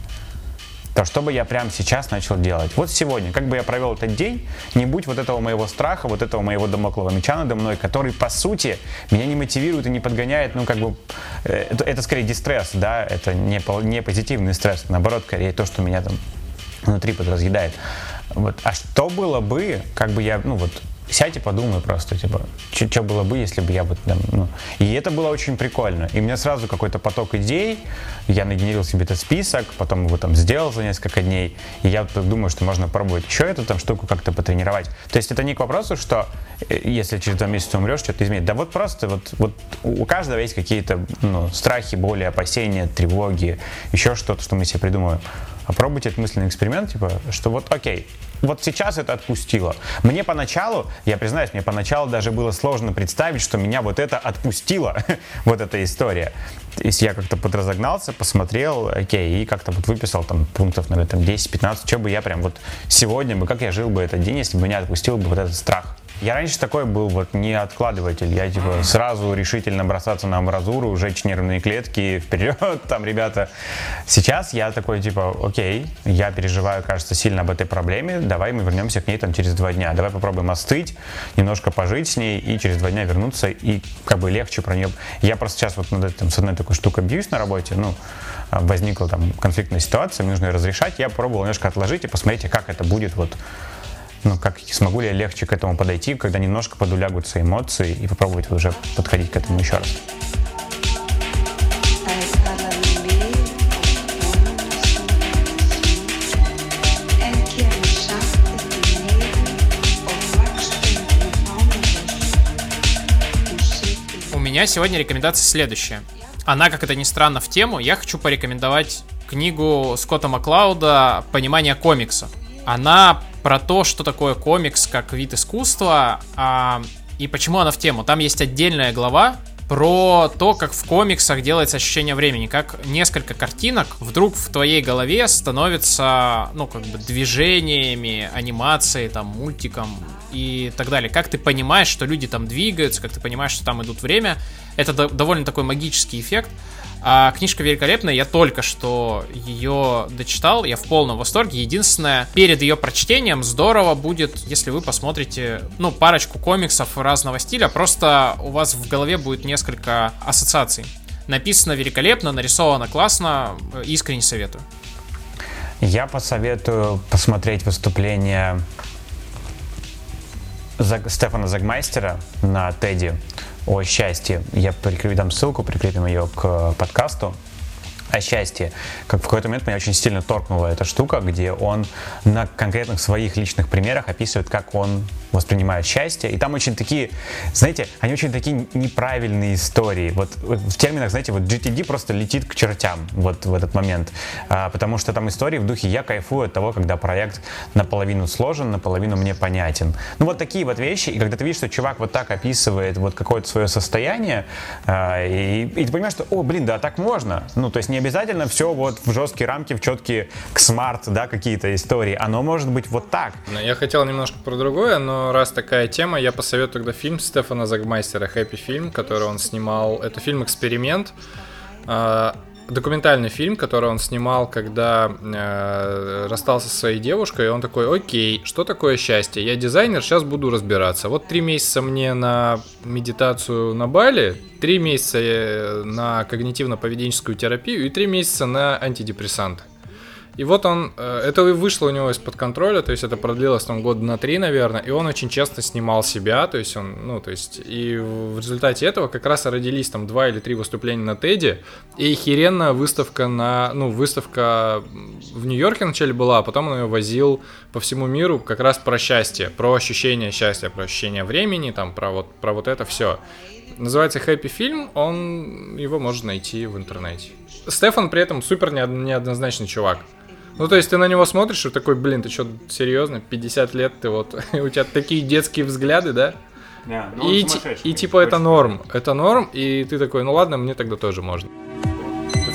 то что бы я прямо сейчас начал делать? Вот сегодня, как бы я провел этот день, не будь вот этого моего страха, вот этого моего домоклого меча надо мной, который, по сути, меня не мотивирует и не подгоняет, ну, как бы, э, это, это скорее дистресс, да, это не, не позитивный стресс, наоборот, скорее то, что меня там внутри подразъедает. Вот. А что было бы, как бы я, ну вот, сядь и подумай просто, типа, что было бы, если бы я бы там, ну... И это было очень прикольно. И у меня сразу какой-то поток идей, я нагенерил себе этот список, потом его там сделал за несколько дней, и я думаю, что можно пробовать еще эту там штуку как-то потренировать. То есть это не к вопросу, что э, если через два месяца умрешь, что-то изменить. Да вот просто вот, вот у каждого есть какие-то ну, страхи, боли, опасения, тревоги, еще что-то, что мы себе придумываем. Попробуйте этот мысленный эксперимент, типа, что вот окей, вот сейчас это отпустило. Мне поначалу, я признаюсь, мне поначалу даже было сложно представить, что меня вот это отпустило, вот эта история. То есть я как-то подразогнался, посмотрел, окей, и как-то вот выписал там пунктов, наверное, там 10-15, что бы я прям вот сегодня бы, как я жил бы этот день, если бы меня отпустил бы вот этот страх. Я раньше такой был вот не откладыватель. Я типа сразу решительно бросаться на амбразуру, жечь нервные клетки, вперед, там, ребята. Сейчас я такой типа, окей, я переживаю, кажется, сильно об этой проблеме, давай мы вернемся к ней там через два дня. Давай попробуем остыть, немножко пожить с ней и через два дня вернуться и как бы легче про нее. Я просто сейчас вот над этим, с одной такой штукой бьюсь на работе, ну, возникла там конфликтная ситуация, мне нужно ее разрешать, я пробовал немножко отложить и посмотрите, как это будет вот ну, как смогу ли я легче к этому подойти, когда немножко подулягутся эмоции и попробовать уже подходить к этому еще раз. У меня сегодня рекомендация следующая. Она, как это ни странно, в тему. Я хочу порекомендовать книгу Скотта Маклауда «Понимание комикса». Она про то, что такое комикс как вид искусства а, и почему она в тему. Там есть отдельная глава про то, как в комиксах делается ощущение времени, как несколько картинок вдруг в твоей голове становятся, ну, как бы движениями, анимацией, там, мультиком и так далее. Как ты понимаешь, что люди там двигаются, как ты понимаешь, что там идут время. Это довольно такой магический эффект. А книжка великолепная, я только что ее дочитал, я в полном восторге. Единственное, перед ее прочтением здорово будет, если вы посмотрите, ну, парочку комиксов разного стиля, просто у вас в голове будет несколько ассоциаций. Написано великолепно, нарисовано классно, искренне советую. Я посоветую посмотреть выступление Стефана Загмайстера на Теди. О счастье. Я прикреплю, дам ссылку, прикрепим ее к подкасту о счастье, как в какой-то момент меня очень сильно торкнула эта штука, где он на конкретных своих личных примерах описывает, как он воспринимает счастье. И там очень такие, знаете, они очень такие неправильные истории. Вот, в терминах, знаете, вот GTD просто летит к чертям вот в этот момент. А, потому что там истории в духе «я кайфую от того, когда проект наполовину сложен, наполовину мне понятен». Ну вот такие вот вещи. И когда ты видишь, что чувак вот так описывает вот какое-то свое состояние, а, и, и ты понимаешь, что, о, блин, да, так можно. Ну, то есть не обязательно все вот в жесткие рамки, в четкие к смарт, да, какие-то истории. Оно может быть вот так. Я хотел немножко про другое, но раз такая тема, я посоветую тогда фильм Стефана Загмайстера «Хэппи фильм», который он снимал. Это фильм «Эксперимент». А, документальный фильм, который он снимал, когда э, расстался со своей девушкой, и он такой, окей, что такое счастье? Я дизайнер, сейчас буду разбираться. Вот три месяца мне на медитацию на Бали, три месяца э, на когнитивно-поведенческую терапию и три месяца на антидепрессанты. И вот он, э, это вышло у него из-под контроля, то есть это продлилось там года на три, наверное, и он очень часто снимал себя, то есть он, ну, то есть, и в результате этого как раз родились там два или три выступления на Теди, и херенная выставка на, ну, выставка в Нью-Йорке вначале была, а потом он ее возил по всему миру как раз про счастье, про ощущение счастья, про ощущение времени, там, про вот, про вот это все. Называется Happy фильм, он, его можно найти в интернете. Стефан при этом супер неоднозначный чувак. Ну, то есть ты на него смотришь и такой, блин, ты что, серьезно, 50 лет ты вот, у тебя такие детские взгляды, да? Да, ну и, и типа это норм, это норм, и ты такой, ну ладно, мне тогда тоже можно.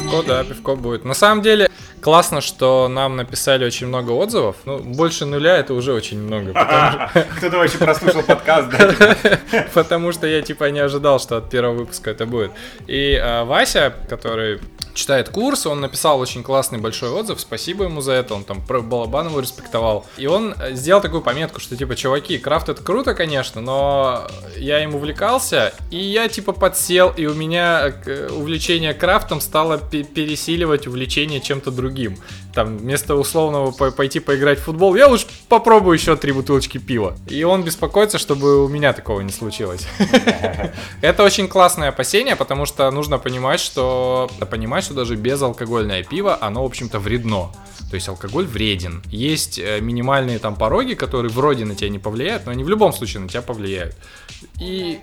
Пивко, да, пивко будет. На самом деле, классно, что нам написали очень много отзывов. Ну, больше нуля это уже очень много. Кто-то вообще прослушал подкаст, да? Потому что я типа не ожидал, что от первого выпуска это будет. И а, Вася, который читает курс, он написал очень классный большой отзыв, спасибо ему за это, он там про Балабанову респектовал. И он э, сделал такую пометку, что типа, чуваки, крафт это круто, конечно, но я им увлекался, и я типа подсел, и у меня э, увлечение крафтом стало пересиливать увлечение чем-то другим. Там вместо условного пойти поиграть в футбол, я лучше попробую еще три бутылочки пива. И он беспокоится, чтобы у меня такого не случилось. Это очень классное опасение, потому что нужно понимать, что понимать, что даже безалкогольное пиво, оно, в общем-то, вредно. То есть алкоголь вреден. Есть э, минимальные там пороги, которые вроде на тебя не повлияют, но они в любом случае на тебя повлияют. И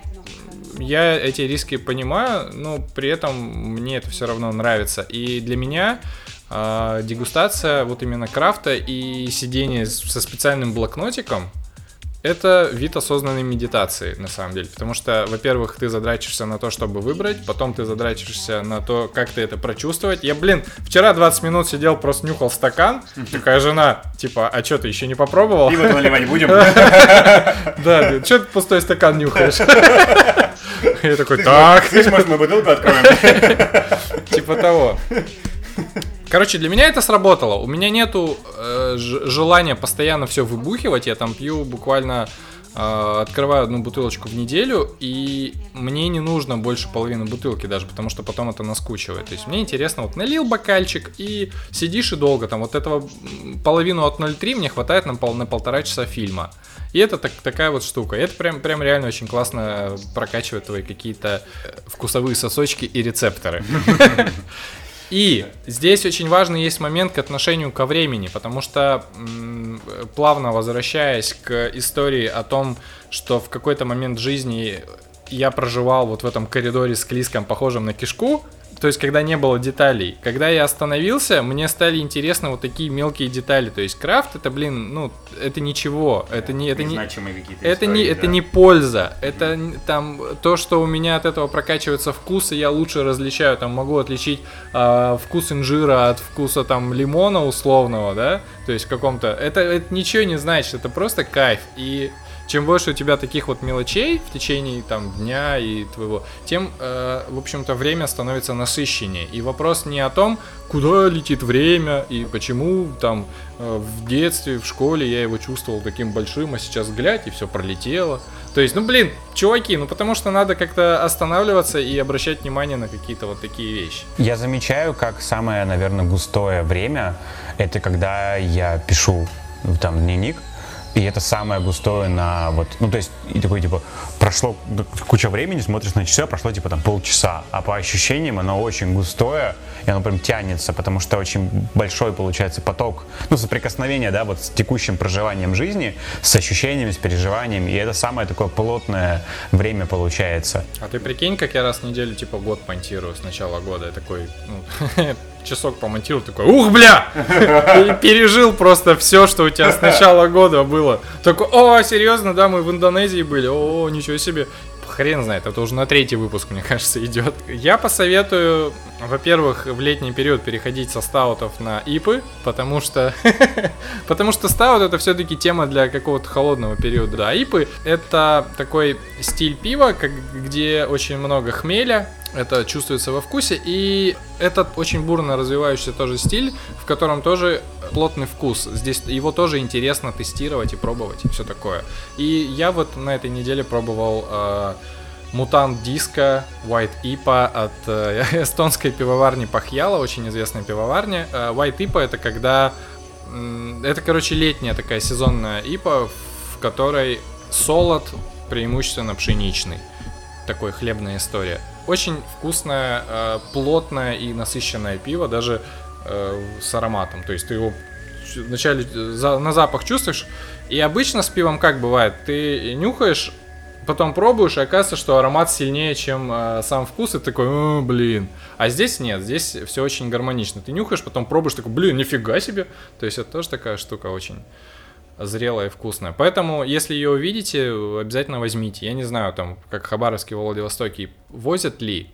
я эти риски понимаю, но при этом мне это все равно нравится. И для меня э, дегустация вот именно крафта и сидение со специальным блокнотиком, это вид осознанной медитации, на самом деле. Потому что, во-первых, ты задрачишься на то, чтобы выбрать, потом ты задрачишься на то, как ты это прочувствовать. Я, блин, вчера 20 минут сидел, просто нюхал стакан. Такая жена, типа, а что, ты еще не попробовал? Пиво наливать будем? Да, что ты пустой стакан нюхаешь? Я такой, так. Слышь, может, мы бутылку откроем? Типа того. Короче, для меня это сработало. У меня нету э, желания постоянно все выбухивать. Я там пью буквально э, открываю одну бутылочку в неделю, и мне не нужно больше половины бутылки даже, потому что потом это наскучивает. То есть мне интересно, вот налил бокальчик и сидишь и долго. Там вот этого половину от 0,3 мне хватает на, пол, на полтора часа фильма. И это так, такая вот штука. И это прям, прям реально очень классно прокачивает твои какие-то э, вкусовые сосочки и рецепторы. И здесь очень важный есть момент к отношению ко времени, потому что плавно возвращаясь к истории о том, что в какой-то момент жизни я проживал вот в этом коридоре с клиском, похожим на кишку, то есть когда не было деталей. Когда я остановился, мне стали интересны вот такие мелкие детали. То есть крафт это, блин, ну, это ничего. Это не, это не, это не, это не польза. Это там то, что у меня от этого прокачивается вкус, и я лучше различаю. Там могу отличить э, вкус инжира от вкуса там лимона условного, да. То есть в каком-то. Это, это ничего не значит. Это просто кайф. И чем больше у тебя таких вот мелочей в течение там дня и твоего, тем, э, в общем-то, время становится насыщеннее. И вопрос не о том, куда летит время и почему там э, в детстве, в школе я его чувствовал таким большим, а сейчас глядь и все пролетело. То есть, ну блин, чуваки, ну потому что надо как-то останавливаться и обращать внимание на какие-то вот такие вещи. Я замечаю, как самое, наверное, густое время, это когда я пишу там дневник, и это самое густое на вот, ну то есть, и такой типа, прошло куча времени, смотришь на часы, а прошло типа там полчаса, а по ощущениям оно очень густое, и оно прям тянется, потому что очень большой получается поток, ну соприкосновение, да, вот с текущим проживанием жизни, с ощущениями, с переживаниями, и это самое такое плотное время получается. А ты прикинь, как я раз в неделю типа год монтирую с начала года, я такой, ну, часок помонтировал, такой, ух, бля! Пережил просто все, что у тебя с начала года было. Такой, о, серьезно, да, мы в Индонезии были, о, ничего себе. Хрен знает, это уже на третий выпуск, мне кажется, идет. Я посоветую, во-первых, в летний период переходить со стаутов на ипы, потому что потому что стаут это все-таки тема для какого-то холодного периода. Да, ипы это такой стиль пива, как, где очень много хмеля, это чувствуется во вкусе, и это очень бурно развивающийся тоже стиль, в котором тоже плотный вкус. Здесь его тоже интересно тестировать и пробовать, и все такое. И я вот на этой неделе пробовал э, Мутант Диско White IPA от э, эстонской пивоварни Пахьяла, очень известная пивоварня. Э, White IPA это когда... Э, это, короче, летняя такая сезонная IPA, в которой солод преимущественно пшеничный. Такой хлебная история. Очень вкусное, э, плотное и насыщенное пиво, даже э, с ароматом. То есть ты его вначале за, на запах чувствуешь. И обычно с пивом как бывает? Ты нюхаешь, потом пробуешь, и оказывается, что аромат сильнее, чем э, сам вкус, и такой, «О, блин. А здесь нет, здесь все очень гармонично. Ты нюхаешь, потом пробуешь, такой, блин, нифига себе. То есть это тоже такая штука очень зрелая и вкусная. Поэтому, если ее увидите, обязательно возьмите. Я не знаю, там, как Хабаровске, Владивостоке возят ли,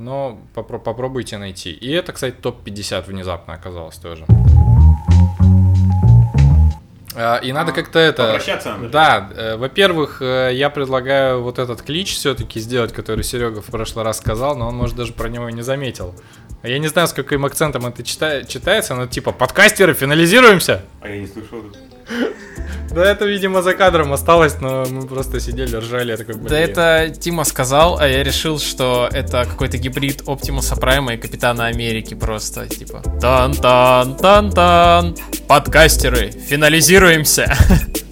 но попро- попробуйте найти. И это, кстати, топ-50 внезапно оказалось тоже. А, И надо как-то это... Попрощаться надо. Да, э, во-первых, э, я предлагаю вот этот клич все-таки сделать, который Серега в прошлый раз сказал, но он, может, даже про него и не заметил. Я не знаю, с каким акцентом это чита- читается, но типа подкастеры, финализируемся! А я не слышал. Да это, видимо, за кадром осталось, но мы просто сидели, ржали, такой. Да это Тима сказал, а я решил, что это какой-то гибрид Оптимуса Прайма и Капитана Америки просто, типа Тан-тан-тан-тан Подкастеры, финализируемся!